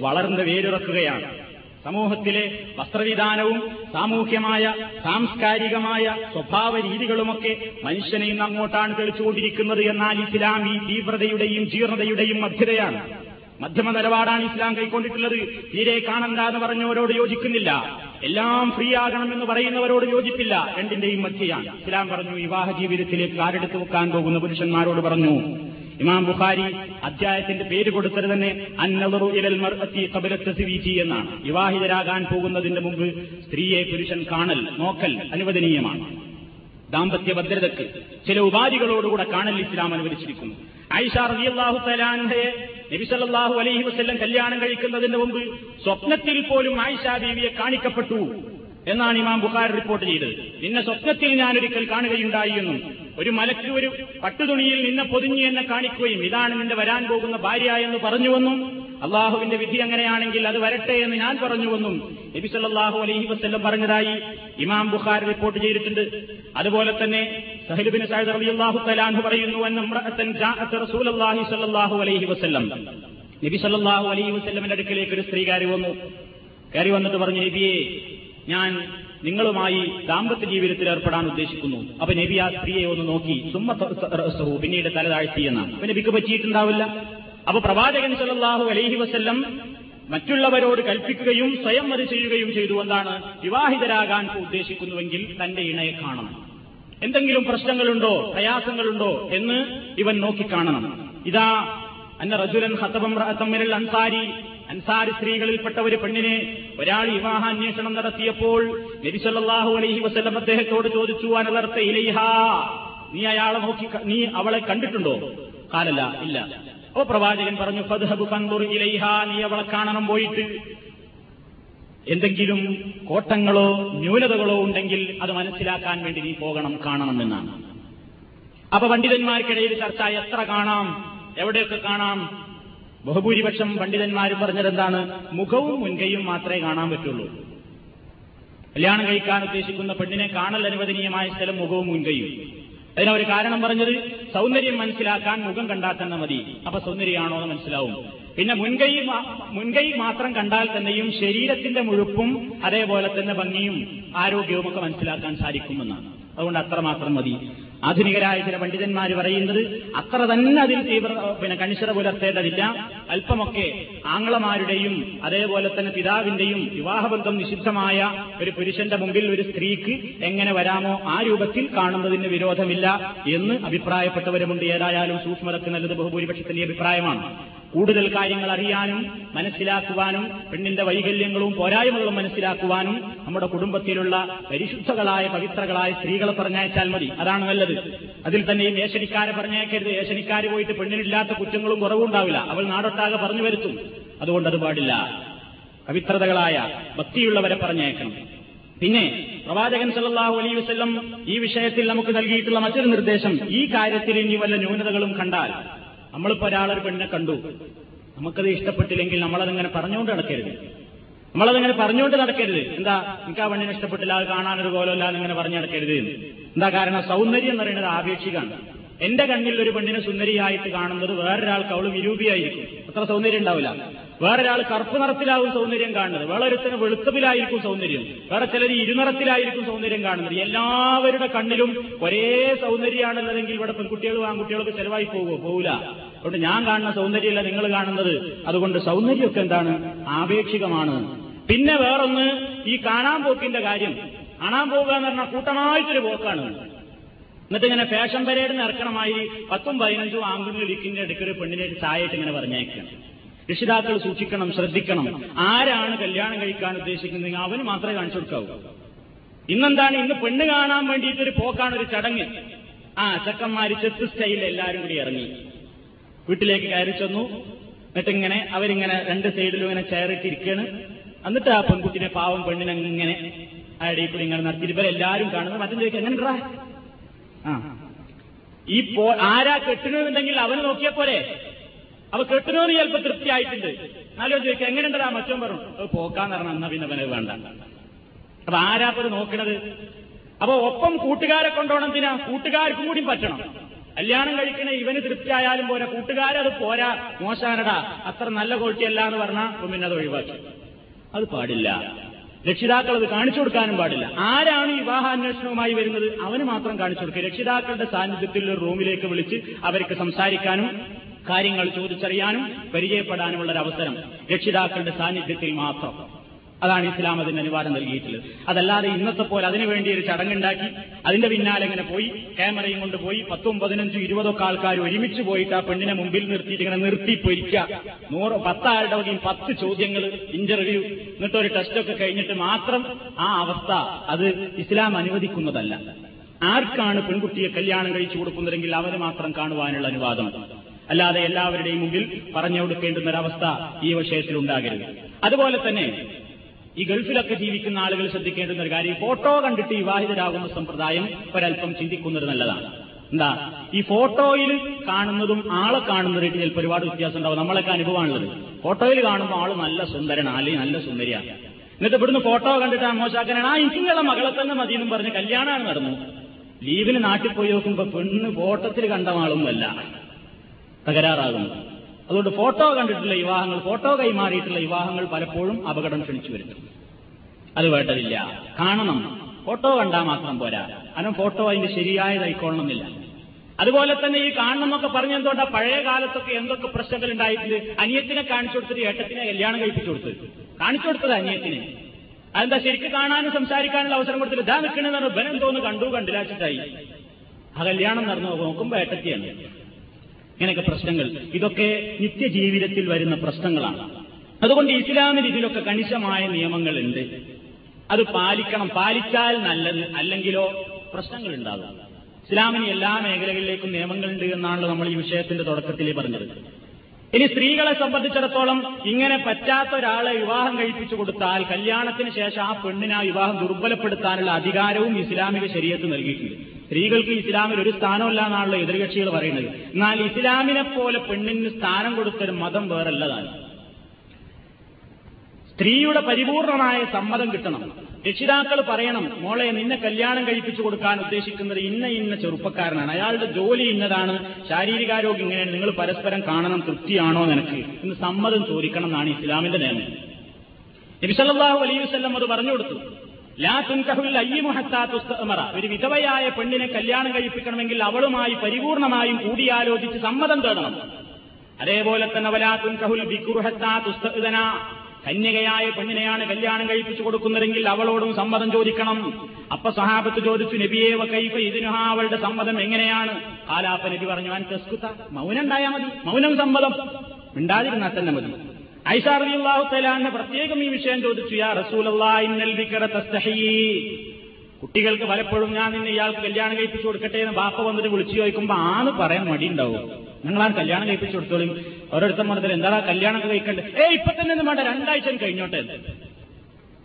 വളർന്ന് വേരുറക്കുകയാണ്. സമൂഹത്തിലെ വസ്ത്രവിധാനവും സാമൂഹ്യമായ സാംസ്കാരികമായ സ്വഭാവ രീതികളുമൊക്കെ മനുഷ്യനെ ഇന്ന് അങ്ങോട്ടാണ് തെളിച്ചുകൊണ്ടിരിക്കുന്നത് എന്നാൽ ഇസ്ലാം ഈ തീവ്രതയുടെയും ജീർണതയുടെയും മധ്യതയാണ്. മധ്യമ നിലപാടാണ് ഇസ്ലാം കൈക്കൊണ്ടിട്ടുള്ളത്. തീരെ കാണണ്ട എന്ന് പറഞ്ഞവരോട് യോജിക്കുന്നില്ല. എല്ലാം ഫ്രീ ആകണമെന്ന് പറയുന്നവരോട് യോജിപ്പില്ല. രണ്ടിന്റെയും മധ്യയാണ്. ഇസ്ലാം പറഞ്ഞു വിവാഹ ജീവിതത്തിലേക്ക് കാരെടുത്ത് വെക്കാൻ പോകുന്ന പുരുഷന്മാരോട് പറഞ്ഞു ഇമാം ബുഖാരി അധ്യായത്തിന്റെ പേര് കൊടുത്തത് തന്നെ അന്നവറു ഇലൽ മർഅത്തി ഖബലത്ത് സിവീജി എന്നാണ്. വിവാഹിതരാകാൻ പോകുന്നതിന്റെ മുമ്പ് സ്ത്രീയെ പുരുഷൻ കാണൽ നോക്കൽ അനുവദനീയമാണ്. ദാമ്പത്യ ഭദ്രതക്ക് ചില ഉപാധികളോടുകൂടെ കാണൽ ഇസ്ലാം അനുവദിച്ചിരിക്കുന്നു. ആയിഷ റളിയല്ലാഹു തലാൻഹയെ നബി സല്ലല്ലാഹു അലൈഹി വസ്ല്ലം കല്യാണം കഴിക്കുന്നതിന്റെ മുമ്പ് സ്വപ്നത്തിൽ പോലും ആയിഷ ബീവിയെ കാണിക്കപ്പെട്ടു എന്നാണ് ഇമാം ബുഖാർ റിപ്പോർട്ട് ചെയ്തത്. നിന്നെ സ്വപ്നത്തിൽ ഞാനൊരിക്കൽ കാണുകയുണ്ടായി എന്നും ഒരു മലക്ക് ഒരു പട്ടുതുണിയിൽ നിന്നെ പൊതിഞ്ഞു എന്നെ കാണിക്കുകയും ഇതാണ് നിന്റെ വരാൻ പോകുന്ന ഭാര്യ എന്ന് പറഞ്ഞുവെന്നും അള്ളാഹുവിന്റെ വിധി അങ്ങനെയാണെങ്കിൽ അത് വരട്ടെ എന്ന് ഞാൻ പറഞ്ഞുവെന്നും നബി സല്ലല്ലാഹു അലൈഹി വസ്ല്ലം പറഞ്ഞതായി ഇമാം ബുഖാർ റിപ്പോർട്ട് ചെയ്തിട്ടുണ്ട്. അതുപോലെ തന്നെ സഹലുബിൻ സഅദ് റളിയല്ലാഹു അള്ളാഹു അൻഹു പറയുന്നു അലൈഹി വസല്ലം. നബി സല്ലല്ലാഹു അലൈഹി വസ്ല്ലമിന്റെ അടുക്കലേക്ക് ഒരു സ്ത്രീ കയറി വന്നു. കയറി വന്നിട്ട് പറഞ്ഞു നബിയെ ഞാൻ നിങ്ങളുമായി ദാമ്പത്യ ജീവിതത്തിൽ ഏർപ്പെടാൻ ഉദ്ദേശിക്കുന്നു. അപ്പൊ നബി ആ സ്ത്രീയെ ഒന്ന് നോക്കി. സുമ്മ പിന്നീട് തല താഴ്ത്തി എന്നാണ് അപ്പൊ നബിക്ക് പറ്റിയിട്ടുണ്ടാവില്ല. അപ്പൊ പ്രവാചകൻ സല്ലല്ലാഹു അലൈഹി വസ്ല്ലം മറ്റുള്ളവരോട് കൽപ്പിക്കുകയും സ്വയം അത് ചെയ്യുകയും ചെയ്തു എന്താണ് വിവാഹിതരാകാൻ ഉദ്ദേശിക്കുന്നുവെങ്കിൽ തന്റെ ഇണയെ കാണണം. എന്തെങ്കിലും പ്രശ്നങ്ങളുണ്ടോ പ്രയാസങ്ങളുണ്ടോ എന്ന് ഇവൻ നോക്കിക്കാണണം ഇതാ അന്ന റജുലൻ ഹത്തബം അൻസാരി അൻസാരി സ്ത്രീകളിൽപ്പെട്ട ഒരു പെണ്ണിനെ ഒരാൾ വിവാഹാന്വേഷണം നടത്തിയപ്പോൾ നബി സല്ലല്ലാഹു അലൈഹി വസ്ല്ലം അദ്ദേഹത്തോട് ചോദിച്ചു അനലർത്ത ഇലൈഹ? നീ അയാളെ നോക്കി നീ അവളെ കണ്ടിട്ടുണ്ടോ? കാലല്ല ഇല്ല. ഓ പ്രവാചകൻ പറഞ്ഞു ഫദ്ഹബ് ഫൻദുർ ഇലൈഹ നീ അവളെ കാണണം പോയിട്ട്. എന്തെങ്കിലും കോട്ടങ്ങളോ ന്യൂനതകളോ ഉണ്ടെങ്കിൽ അത് മനസ്സിലാക്കാൻ വേണ്ടി നീ പോകണം കാണണം എന്നാണ്. അപ്പൊ പണ്ഡിതന്മാർക്കിടയിൽ ചർച്ച എത്ര കാണാം? എവിടെയൊക്കെ കാണാം? ബഹുഭൂരിപക്ഷം പണ്ഡിതന്മാർ പറഞ്ഞത് എന്താണ് മുഖവും മുൻകൈയും മാത്രമേ കാണാൻ പറ്റുള്ളൂ. കല്യാണം കഴിക്കാൻ ഉദ്ദേശിക്കുന്ന പെണ്ണിനെ കാണൽ അനുവദനീയമായ സ്ഥലം മുഖവും മുൻകൈയും. അതിനൊരു കാരണം പറഞ്ഞത് സൗന്ദര്യം മനസ്സിലാക്കാൻ മുഖം കണ്ടാൽ തന്നെ മതി. അപ്പൊ സൗന്ദര്യമാണോ എന്ന് മനസ്സിലാവും. പിന്നെ മുൻകൈ മുൻകൈ മാത്രം കണ്ടാൽ തന്നെയും ശരീരത്തിന്റെ മുഴുപ്പും അതേപോലെ തന്നെ ഭംഗിയും ആരോഗ്യവും ഒക്കെ മനസ്സിലാക്കാൻ സാധിക്കുമെന്നാണ്. അതുകൊണ്ട് അത്രമാത്രം മതി. ആധുനികരായ ചില പണ്ഡിതന്മാർ പറയുന്നത് അത്ര തന്നെ അതിൽ തീവ്ര പിന്നെ കണിശത പുലർത്തേണ്ടതില്ല. അല്പമൊക്കെ ആങ്ങളമാരുടെയും അതേപോലെ തന്നെ പിതാവിന്റെയും വിവാഹബന്ധം നിഷിദ്ധമായ ഒരു പുരുഷന്റെ മുമ്പിൽ ഒരു സ്ത്രീക്ക് എങ്ങനെ വരാമോ ആ രൂപത്തിൽ കാണുന്നതിന് വിരോധമില്ല എന്ന് അഭിപ്രായപ്പെട്ടവരുമുണ്ട്. ഏതായാലും സൂക്ഷ്മതക്ക് നല്ലത് ബഹുഭൂരിപക്ഷത്തിന്റെ അഭിപ്രായമാണ്. കൂടുതൽ കാര്യങ്ങൾ അറിയാനും മനസ്സിലാക്കുവാനും പെണ്ണിന്റെ വൈകല്യങ്ങളും പോരായ്മകളും മനസ്സിലാക്കുവാനും നമ്മുടെ കുടുംബത്തിലുള്ള പരിശുദ്ധകളായ പവിത്രകളായ സ്ത്രീകളെ പറഞ്ഞയച്ചാൽ മതി. അതാണ് നല്ലത്. അതിൽ തന്നെ ഈ ഏഷണിക്കാരെ പറഞ്ഞയക്കരുത്. ഏഷണിക്കാര് പോയിട്ട് പെണ്ണിനില്ലാത്ത കുറ്റങ്ങളും കുറവും ഉണ്ടാവില്ല. അവൾ നാടൊട്ടാകെ പറഞ്ഞു വരുത്തും. അതുകൊണ്ടത് അത് പാടില്ല. പവിത്രതകളായ ഭക്തിയുള്ളവരെ പറഞ്ഞേക്കണം പിന്നെ പ്രവാചകൻ സല്ലാഹു അലൈ വസ്ല്ലം ഈ വിഷയത്തിൽ നമുക്ക് നൽകിയിട്ടുള്ള മറ്റൊരു നിർദ്ദേശം. ഈ കാര്യത്തിൽ ഇനി വല്ല ന്യൂനതകളും കണ്ടാൽ നമ്മളിപ്പോ ഒരാളൊരു പെണ്ണിനെ കണ്ടു. നമുക്കത് ഇഷ്ടപ്പെട്ടില്ലെങ്കിൽ നമ്മളതിങ്ങനെ പറഞ്ഞുകൊണ്ട് നടക്കരുത്. നമ്മളതിങ്ങനെ പറഞ്ഞുകൊണ്ട് നടക്കരുത്. എന്താ എനിക്ക് ആ പെണ്ണിനെ ഇഷ്ടപ്പെട്ടില്ല അത് കാണാനൊരു പോലല്ല എന്നിങ്ങനെ പറഞ്ഞു നടക്കരുത് എന്താ കാരണം സൗന്ദര്യം എന്ന് പറയുന്നത് ആപേക്ഷികമാണ്. എന്റെ കണ്ണിൽ ഒരു പെണ്ണിനെ സുന്ദരിയായിട്ട് കാണുന്നത് വേറൊരാൾക്ക് അവൾ വിരൂപിയായിരിക്കും. അത്ര സൗന്ദര്യം ഉണ്ടാവില്ല. വേറൊരാൾ കറുപ്പ് നിറത്തിലാവും സൗന്ദര്യം കാണുന്നത്. വേറൊരുത്തിന് വെളുത്തപ്പിലായിരിക്കും സൗന്ദര്യം. വേറെ ചിലർ ഇരുനിറത്തിലായിരിക്കും സൗന്ദര്യം കാണുന്നത്. എല്ലാവരുടെ കണ്ണിലും ഒരേ സൗന്ദര്യമാണുള്ളതെങ്കിൽ ഇവിടെ പെൺകുട്ടികളും ആൺകുട്ടികളൊക്കെ ചെലവായി പോകുമോ? പോകില്ല അതുകൊണ്ട് ഞാൻ കാണുന്ന സൗന്ദര്യമല്ല നിങ്ങൾ കാണുന്നത്. അതുകൊണ്ട് സൗന്ദര്യമൊക്കെ എന്താണ്? ആപേക്ഷികമാണ്. പിന്നെ വേറൊന്ന് ഈ കാണാൻ പോക്കിന്റെ കാര്യം. കാണാൻ പോവുക എന്ന് പറഞ്ഞാൽ കൂട്ടമായിട്ടൊരു പോക്കാണ്. എന്നിട്ട് ഇങ്ങനെ ഫാഷൻ പരേഡിന് ഇറക്കണമായി പത്തും പതിനഞ്ചും ആൺകുട്ടികൾ ഇരിക്കുന്ന ഇടയ്ക്ക് പെണ്ണിനെ ചായയിട്ട് ഇങ്ങനെ പറഞ്ഞേക്കണം രക്ഷിതാക്കൾ സൂക്ഷിക്കണം ശ്രദ്ധിക്കണം. ആരാണ് കല്യാണം കഴിക്കാൻ ഉദ്ദേശിക്കുന്നത്? അവന് മാത്രമേ കാണിച്ചു കൊടുക്കാവൂ. ഇന്നെന്താണ്? ഇന്ന് പെണ്ണ് കാണാൻ വേണ്ടിയിട്ടൊരു പോക്കാണ് ഒരു ചടങ്ങ്. ആ ചെക്കന്മാര് ചെത്ത് സ്റ്റൈലിൽ എല്ലാവരും കൂടി ഇറങ്ങി. വീട്ടിലേക്ക് കയറി ചെന്നു. എന്നിട്ടിങ്ങനെ അവരിങ്ങനെ രണ്ട് സൈഡിലും ഇങ്ങനെ ചേറിട്ടിരിക്കുകയാണ് എന്നിട്ട് ആ പെൺകുട്ടിനെ പാവം പെണ്ണിനെ ഇങ്ങനെ ഇടയിൽ കൂടി ഇങ്ങനെ നടത്തിയിട്ട് ഇവരെല്ലാരും കാണുന്നത് മറ്റും ചോദിക്കും എങ്ങനെ ആ. ഈ പോ ആരാ കെട്ടണമെന്നുണ്ടെങ്കിൽ അവന് നോക്കിയ പോലെ അവ കെട്ടണമെന്ന് ചിലപ്പോ തൃപ്തിയായിട്ടുണ്ട്. എന്നാലും ചോദിക്കുക എങ്ങനെയുണ്ടടാ? മറ്റോ പറഞ്ഞു അത് പോക്കാന്ന് പറഞ്ഞാൽ എന്നാ പിന്നെ അവനെ വേണ്ട. അപ്പൊ ആരാ പോലെ നോക്കണത്? അപ്പൊ ഒപ്പം കൂട്ടുകാരെ കൊണ്ടോണം എന്തിനാ? കൂട്ടുകാർക്കും കൂടി പറ്റണം. കല്യാണം കഴിക്കണ ഇവന് തൃപ്തിയായാലും പോരാ. കൂട്ടുകാരത് പോരാ. മോശാനടാ അത്ര നല്ല ക്വാളിറ്റി അല്ല എന്ന് പറഞ്ഞാൽ പിന്നെ അത് ഒഴിവാക്കി. അത് പാടില്ല. രക്ഷിതാക്കൾ അത് കാണിച്ചു കൊടുക്കാനും പാടില്ല. ആരാണ് വിവാഹാന്വേഷണവുമായി വരുന്നത്? അവന് മാത്രം കാണിച്ചു കൊടുക്കുക. രക്ഷിതാക്കളുടെ സാന്നിധ്യത്തിൽ ഒരു റൂമിലേക്ക് വിളിച്ച് അവർക്ക് സംസാരിക്കാനും കാര്യങ്ങൾ ചോദിച്ചറിയാനും പരിചയപ്പെടാനുമുള്ള ഒരു അവസരം രക്ഷിതാക്കളുടെ സാന്നിധ്യത്തിൽ മാത്രം. അതാണ് ഇസ്ലാം അതിന് അനുവാദം നൽകിയിട്ടുള്ളത്. അതല്ലാതെ ഇന്നത്തെ പോലെ അതിനുവേണ്ടി ഒരു ചടങ്ങുണ്ടാക്കി അതിന്റെ പിന്നാലെ ഇങ്ങനെ പോയി ക്യാമറയും കൊണ്ട് പോയി പത്തും പതിനഞ്ചും ഇരുപതൊക്കെ ആൾക്കാർ ഒരുമിച്ച് പോയിട്ട് ആ പെണ്ണിനെ മുമ്പിൽ നിർത്തിയിട്ട് ഇങ്ങനെ നിർത്തി പൊരിക്കുക നൂറ് പത്താളുടെ വകയും പത്ത് ചോദ്യങ്ങൾ ഇന്റർവ്യൂ എന്നിട്ട് ഒരു ടെസ്റ്റൊക്കെ കഴിഞ്ഞിട്ട് മാത്രം ആ അവസ്ഥ അത് ഇസ്ലാം അനുവദിക്കുന്നതല്ല. ആർക്കാണ് പെൺകുട്ടിയെ കല്യാണം കഴിച്ചു കൊടുക്കുന്നതെങ്കിൽ അവരെ മാത്രം കാണുവാനുള്ള അനുവാദം? അല്ലാതെ എല്ലാവരുടെയും മുമ്പിൽ പറഞ്ഞു കൊടുക്കേണ്ടുന്ന ഒരവസ്ഥ ഈ വിഷയത്തിൽ ഉണ്ടാകരുത് അതുപോലെ തന്നെ ഈ ഗൾഫിലൊക്കെ ജീവിക്കുന്ന ആളുകൾ ശ്രദ്ധിക്കേണ്ടുന്ന ഒരു കാര്യം ഫോട്ടോ കണ്ടിട്ട് വിവാഹിതരാകുന്ന സമ്പ്രദായം ഒരല്പം ചിന്തിക്കുന്നത് നല്ലതാണ്. എന്താ? ഈ ഫോട്ടോയിൽ കാണുന്നതും ആളെ കാണുന്നതായിട്ട് ചിലപ്പോൾ ഒരുപാട് വ്യത്യാസം ഉണ്ടാവും. നമ്മളൊക്കെ അനുഭവമാണുള്ളത്. ഫോട്ടോയിൽ കാണുമ്പോൾ ആൾ നല്ല സുന്ദരനാണ് അല്ലെങ്കിൽ നല്ല സുന്ദരിയാണ് എന്നിട്ട് ഇവിടുന്ന് ഫോട്ടോ കണ്ടിട്ട് ആ മോശാക്കനാണ് ആ ഇങ്ങനെയുള്ള മകളെ തന്നെ മതി എന്നും പറഞ്ഞ് കല്യാണമാണ് നടന്നു. ലീവിന് നാട്ടിൽ പോയി നോക്കുമ്പോ പെണ്ണ് ഫോട്ടത്തിൽ കണ്ട ആളൊന്നുമല്ല. തകരാറാകുന്നു. അതുകൊണ്ട് ഫോട്ടോ കണ്ടിട്ടുള്ള വിവാഹങ്ങൾ ഫോട്ടോ കൈമാറിയിട്ടുള്ള വിവാഹങ്ങൾ പലപ്പോഴും അപകടം ക്ഷണിച്ചു വരുന്നു അത് വേണ്ടതില്ല. കാണണം. ഫോട്ടോ കണ്ടാൽ മാത്രം പോരാ. കാരണം ഫോട്ടോ അതിന്റെ ശരിയായതായിക്കൊള്ളണമെന്നില്ല. അതുപോലെ തന്നെ ഈ കാണണം കാണണമെന്നൊക്കെ എന്തുകൊണ്ടാ പഴയ കാലത്തൊക്കെ എന്തൊക്കെ പ്രശ്നങ്ങൾ ഉണ്ടായിട്ടുണ്ട്? അനിയത്തിനെ കാണിച്ചു കൊടുത്തിട്ട് ഏട്ടത്തിനെ കല്യാണം കഴിപ്പിച്ചു കൊടുത്തത് കാണിച്ചു കൊടുത്തത് അനിയത്തിനെ. അതെന്താ ശരിക്കും കാണാനും സംസാരിക്കാനുള്ള അവസരം കൊടുത്തിട്ട് ഇതാ നിൽക്കണെന്ന് പറഞ്ഞു ബനം തോന്നുന്നു കണ്ടു കണ്ടിലാച്ചിട്ടായി ആ കല്യാണം നടന്നു നോക്കുമ്പോ ഏട്ടത്തിയാണ്. ഇങ്ങനെയൊക്കെ പ്രശ്നങ്ങൾ. ഇതൊക്കെ നിത്യജീവിതത്തിൽ വരുന്ന പ്രശ്നങ്ങളാണ്. അതുകൊണ്ട് ഇസ്ലാമിൽ ഇതിലൊക്കെ കണിശമായ നിയമങ്ങളുണ്ട്. അത് പാലിക്കണം. പാലിച്ചാൽ നല്ലത് അല്ലെങ്കിലോ പ്രശ്നങ്ങൾ ഉണ്ടാകും ഇസ്ലാമിന് എല്ലാ മേഖലകളിലേക്കും നിയമങ്ങളുണ്ട് എന്നാണല്ലോ നമ്മൾ ഈ വിഷയത്തിന്റെ തുടക്കത്തിൽ പറഞ്ഞത്. ഇനി സ്ത്രീകളെ സംബന്ധിച്ചിടത്തോളം ഇങ്ങനെ പറ്റാത്ത ഒരാളെ വിവാഹം കഴിപ്പിച്ചു കൊടുത്താൽ കല്യാണത്തിന് ശേഷം ആ പെണ്ണിനെ ആ വിവാഹം ദുർബലപ്പെടുത്താനുള്ള അധികാരവും ഇസ്ലാമിക ശരീരത്ത് നൽകിയിട്ടുണ്ട്. സ്ത്രീകൾക്ക് ഇസ്ലാമിൽ ഒരു സ്ഥാനമല്ല എന്നാണല്ലോ എതിർകക്ഷികൾ പറയുന്നത്. എന്നാൽ ഇസ്ലാമിനെ പോലെ പെണ്ണിന് സ്ഥാനം കൊടുത്തൊരു മതം വേറല്ലതാണ് സ്ത്രീയുടെ പരിപൂർണമായ സമ്മതം കിട്ടണം. രക്ഷിതാക്കൾ പറയണം മോളെ നിന്നെ കല്യാണം കഴിപ്പിച്ചു കൊടുക്കാൻ ഉദ്ദേശിക്കുന്നത് ഇന്ന ഇന്ന ചെറുപ്പക്കാരനാണ്. അയാളുടെ ജോലി ഇന്നതാണ്. ശാരീരികാരോഗ്യം ഇങ്ങനെയാണ്. നിങ്ങൾ പരസ്പരം കാണണം തൃപ്തിയാണോ നിനക്ക്? എന്ന് സമ്മതം ചോദിക്കണം എന്നാണ് ഇസ്ലാമിന്റെ നിയമം. നബിസല്ലാഹു അലൈഹി വസ്ലം അത് പറഞ്ഞു കൊടുത്തു. ലാ തുൻകഹുൽ അയ്യമുഹത്താത്തുസ്തമറ ഒരു വിധവയായ പെണ്ണിനെ കല്യാണം കഴിപ്പിക്കണമെങ്കിൽ അവളുമായി പരിപൂർണമായും കൂടിയാലോചിച്ച് സമ്മതം തേടണം. അതേപോലെ തന്നെ വലാ തുൻകഹുൽ ബിക്കുറുഹത്താത്തുസ്തന കന്യകയായ പെണ്ണിനെയാണ് കല്യാണം കഴിപ്പിച്ചു കൊടുക്കുന്നതെങ്കിൽ അവളോടും സമ്മതം ചോദിക്കണം. അപ്പൊ സഹാബത്ത് ചോദിച്ചു നബിയേവ കൈഫ ഇതിനുഹ അവളുടെ സമ്മതം എങ്ങനെയാണ്? കാലാപ്പ നബി പറഞ്ഞു അൻ തെസ്കുത്ത മൗനം ഉണ്ടായാൽ മതി. മൗനം സമ്മതം. ഉണ്ടാതിരുന്നാൽ തന്നെ മതി. തലാന്ന് പ്രത്യേകം ഈ വിഷയം ചോദിച്ചു യാ റസൂലല്ലാ കുട്ടികൾക്ക് പലപ്പോഴും ഞാൻ നിന്നെ ഇയാൾക്ക് കല്യാണം കഴിപ്പിച്ചു കൊടുക്കട്ടെ എന്ന് ബാപ്പ വന്നിട്ട് വിളിച്ചു ചോദിക്കുമ്പോ ആന്ന് പറയാൻ മടിയുണ്ടാവും. നിങ്ങളാണ് കല്യാണം കഴിപ്പിച്ചു കൊടുത്തോളും. ഓരോരുത്തർ പറഞ്ഞാൽ എന്താ കല്യാണം കഴിക്കണ്ടേ? ഏ ഇപ്പൊ തന്നെ വേണ്ട രണ്ടാഴ്ച കഴിഞ്ഞോട്ടെ.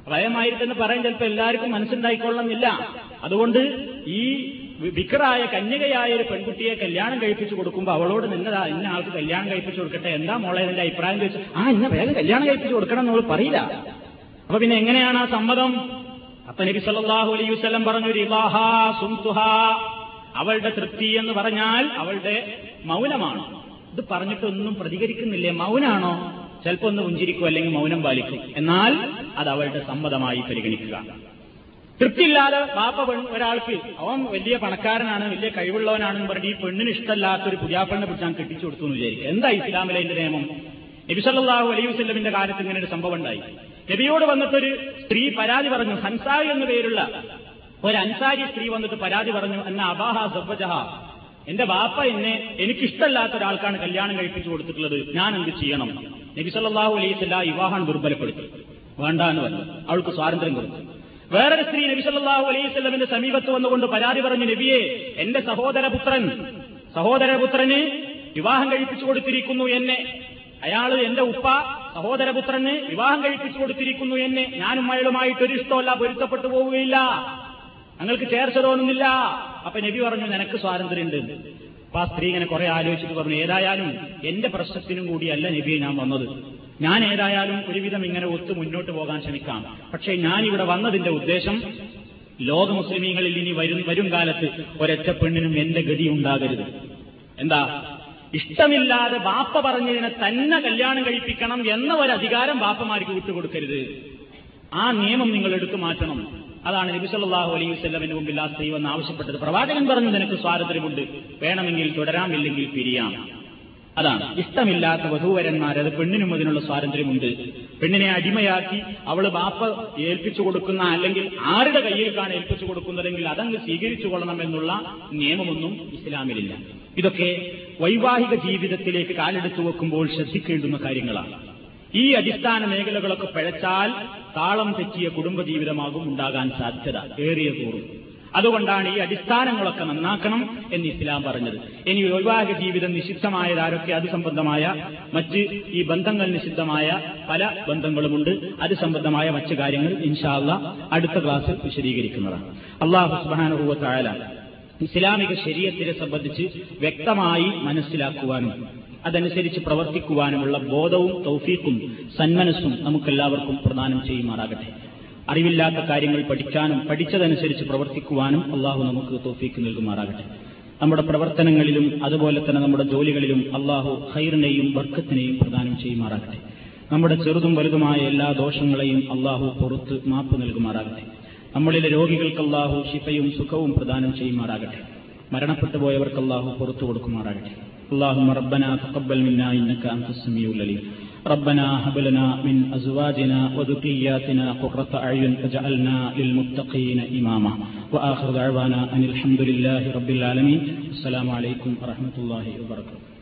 ഭയമായിരുന്നെന്ന് പറയാൻ ചിലപ്പോൾ എല്ലാവർക്കും മനസ്സുണ്ടായിക്കൊള്ളണമെന്നില്ല. അതുകൊണ്ട് ഈ വിക്രായ കന്യകയായ ഒരു പെൺകുട്ടിയെ കല്യാണം കഴിപ്പിച്ചു കൊടുക്കുമ്പോൾ അവളോട് നിന്നതാ ഇന്ന ആൾക്ക് കല്യാണം കഴിപ്പിച്ചു കൊടുക്കട്ടെ? എന്താ മോളെ എന്റെ അഭിപ്രായം? ചോദിച്ചു ആ ഇന്ന വേഗം കല്യാണം കഴിപ്പിച്ചു കൊടുക്കണം എന്ന് അവൾ പറയില്ല. അപ്പൊ പിന്നെ എങ്ങനെയാണ് ആ സമ്മതം? അപ്പൊ നബി സല്ലല്ലാഹു അലൈ വസ്ലം പറഞ്ഞു റിവാഹാ സുംതുഹാ. അവളുടെ തൃപ്തി എന്ന് പറഞ്ഞാൽ അവളുടെ മൗനമാണ്. ഇത് പറഞ്ഞിട്ടൊന്നും പ്രതികരിക്കുന്നില്ലേ? മൗനാണോ? ചിലപ്പോ ഒന്ന് പുഞ്ചിരിക്കും അല്ലെങ്കിൽ മൗനം പാലിക്കും. എന്നാൽ അത് അവളുടെ സമ്മതമായി പരിഗണിക്കുക. തൃപ്തിയില്ലാതെ പാപ്പ പെൺ ഒരാൾക്ക് അവൻ വലിയ പണക്കാരനാണ് വലിയ കഴിവുള്ളവനാണെന്ന് പറഞ്ഞ് ഈ പെണ്ണിന് ഇഷ്ടമല്ലാത്ത ഒരു പുതിയാപ്പെണ്ണെ പിടിച്ചാൽ കെട്ടിച്ചു കൊടുത്തു എന്ന് വിചാരിക്കും എന്താ ഇസ്ലാമിലെ എന്റെ നിയമം? നബിസല്ലാഹു അലൈഹി വസ്ലമിന്റെ കാര്യത്തിൽ ഇങ്ങനെ ഒരു സംഭവം ഉണ്ടായി. നബിയോട് വന്നിട്ടൊരു സ്ത്രീ പരാതി പറഞ്ഞു ഹൻസാരി എന്നു പേരുള്ള ഒരു അൻസാരി സ്ത്രീ വന്നിട്ട് പരാതി പറഞ്ഞു എന്ന അബാഹ സബ്ബജഹ എന്റെ ബാപ്പ എന്നെ എനിക്കിഷ്ടമല്ലാത്ത ഒരാൾക്കാണ് കല്യാണം കഴിപ്പിച്ചു കൊടുത്തിട്ടുള്ളത് ഞാൻ എന്ത് ചെയ്യണം? നബിസല്ലാഹു അലൈഹി അലൈഹില്ല വിവാഹം ദുർബലപ്പെടുത്തി. വേണ്ട എന്ന് പറഞ്ഞു. അവൾക്ക് സ്വാതന്ത്ര്യം കൊടുത്തു. വേറൊരു സ്ത്രീ നബി സല്ലാഹു അലൈഹിസ്ലമിന്റെ സമീപത്ത് വന്നുകൊണ്ട് പരാതി പറഞ്ഞു നബിയെ എന്റെ സഹോദരപുത്രൻ സഹോദരപുത്രന് വിവാഹം കഴിപ്പിച്ചു കൊടുത്തിരിക്കുന്നു എന്നെ. അയാൾ എന്റെ ഉപ്പ സഹോദരപുത്രന് വിവാഹം കഴിപ്പിച്ചു കൊടുത്തിരിക്കുന്നു എന്നെ. ഞാനും അയാളുമായിട്ട് ഒരു ഇഷ്ടമല്ല പൊരുത്തപ്പെട്ടു പോവുകയില്ല. ഞങ്ങൾക്ക് ചേർച്ച തോന്നുന്നില്ല. അപ്പൊ നബി പറഞ്ഞു നിനക്ക് സ്വാതന്ത്ര്യമുണ്ട്. അപ്പൊ ആ സ്ത്രീ ഇങ്ങനെ കുറെ ആലോചിച്ചിട്ട് പറഞ്ഞു ഏതായാലും എന്റെ പ്രശ്നത്തിനും കൂടിയല്ല നബിയെ ഞാൻ വന്നത്. ഞാൻ ഏതായാലും ഒരുവിധം ഇങ്ങനെ ഒത്തു മുന്നോട്ട് പോകാൻ ശ്രമിക്കാം. പക്ഷേ ഞാനിവിടെ വന്നതിന്റെ ഉദ്ദേശം ലോക മുസ്ലിമീങ്ങളിൽ ഇനി വരും വരും കാലത്ത് ഒരൊറ്റ പെണ്ണിനും എന്റെ ഗതി ഉണ്ടാകരുത്. എന്താ? ഇഷ്ടമില്ലാതെ ബാപ്പ പറഞ്ഞതിനെ തന്നെ കല്യാണം കഴിപ്പിക്കണം എന്ന ഒരു അധികാരം ബാപ്പമാർക്ക് വിട്ടുകൊടുക്കരുത്. ആ നിയമം നിങ്ങൾ എടുത്തു മാറ്റണം. അതാണ് നബി സല്ലല്ലാഹു അലൈഹി വസ്ലമിന് മുമ്പിൽ ആ സ്ത്രീ വന്ന് ആവശ്യപ്പെട്ടത്. പ്രവാചകൻ പറഞ്ഞു നിനക്ക് സ്വാതന്ത്ര്യമുണ്ട്. വേണമെങ്കിൽ തുടരാമില്ലെങ്കിൽ പിരിയാം. അതാണ്. ഇഷ്ടമില്ലാത്ത വധൂവരന്മാർ അത് പെണ്ണിനും അതിനുള്ള സ്വാതന്ത്ര്യമുണ്ട്. പെണ്ണിനെ അടിമയാക്കി അവൾ ബാപ്പ ഏൽപ്പിച്ചു കൊടുക്കുന്ന അല്ലെങ്കിൽ ആരുടെ കയ്യിലേക്കാണ് ഏൽപ്പിച്ചു കൊടുക്കുന്നതെങ്കിൽ അതങ്ങ് സ്വീകരിച്ചു കൊള്ളണം എന്നുള്ള നിയമമൊന്നും ഇസ്ലാമിലില്ല. ഇതൊക്കെ വൈവാഹിക ജീവിതത്തിലേക്ക് കാലെടുത്തു വെക്കുമ്പോൾ ശ്രദ്ധിക്കേണ്ടുന്ന കാര്യങ്ങളാണ്. ഈ അടിസ്ഥാന മേഖലകളൊക്കെ പിഴച്ചാൽ താളം തെറ്റിയ കുടുംബജീവിതമാകും ഉണ്ടാകാൻ സാധ്യത. ഏറിയ കൂറും അതുകൊണ്ടാണ് ഈ അടിസ്ഥാനങ്ങളൊക്കെ നന്നാക്കണം എന്ന് ഇസ്ലാം പറഞ്ഞത്. ഇനി വൈവാഹിക ജീവിതം നിഷിദ്ധമായതാരൊക്കെ അത് സംബന്ധമായ മറ്റ് ഈ ബന്ധങ്ങൾ നിഷിദ്ധമായ പല ബന്ധങ്ങളുമുണ്ട്. അത് സംബന്ധമായ മറ്റു കാര്യങ്ങൾ ഇൻഷാല്ല അടുത്ത ക്ലാസ്സിൽ വിശദീകരിക്കുന്നതാണ്. അള്ളാഹു സുബാനുഭവത്തായാല ഇസ്ലാമിക ശരീരത്തിനെ സംബന്ധിച്ച് വ്യക്തമായി മനസ്സിലാക്കുവാനും അതനുസരിച്ച് പ്രവർത്തിക്കുവാനുമുള്ള ബോധവും തൗഫീക്കും സന്മനസ്സും നമുക്കെല്ലാവർക്കും പ്രദാനം ചെയ്യുമാറാകട്ടെ. അറിവില്ലാത്ത കാര്യങ്ങൾ പഠിക്കാനും പഠിച്ചതനുസരിച്ച് പ്രവർത്തിക്കുവാനും അള്ളാഹു നമുക്ക് തോഫീക്ക് നൽകുമാറാകട്ടെ. നമ്മുടെ പ്രവർത്തനങ്ങളിലും അതുപോലെ തന്നെ നമ്മുടെ ജോലികളിലും അള്ളാഹു ഹൈറിനെയും വർക്കത്തിനെയും പ്രദാനം ചെയ്യുമാറാകട്ടെ. നമ്മുടെ ചെറുതും വലുതുമായ എല്ലാ ദോഷങ്ങളെയും അള്ളാഹു പുറത്ത് മാപ്പ് നൽകുമാറാകട്ടെ. നമ്മളിലെ രോഗികൾക്ക് അള്ളാഹു ശിഫയും സുഖവും പ്രദാനം ചെയ്യുമാറാകട്ടെ. മരണപ്പെട്ടു പോയവർക്ക് അള്ളാഹു പുറത്തു കൊടുക്കുമാറാകട്ടെ. അള്ളാഹു മറബന തഖബ്ബൽ മിന്നാ ഇന്നക അൻതസ് സമീഉൽ അലീം. ربنا هب لنا من أزواجنا وذرياتنا قرة أعين واجعلنا للمتقين إماما. وآخر دعوانا أن الحمد لله رب العالمين. السلام عليكم ورحمة الله وبركاته.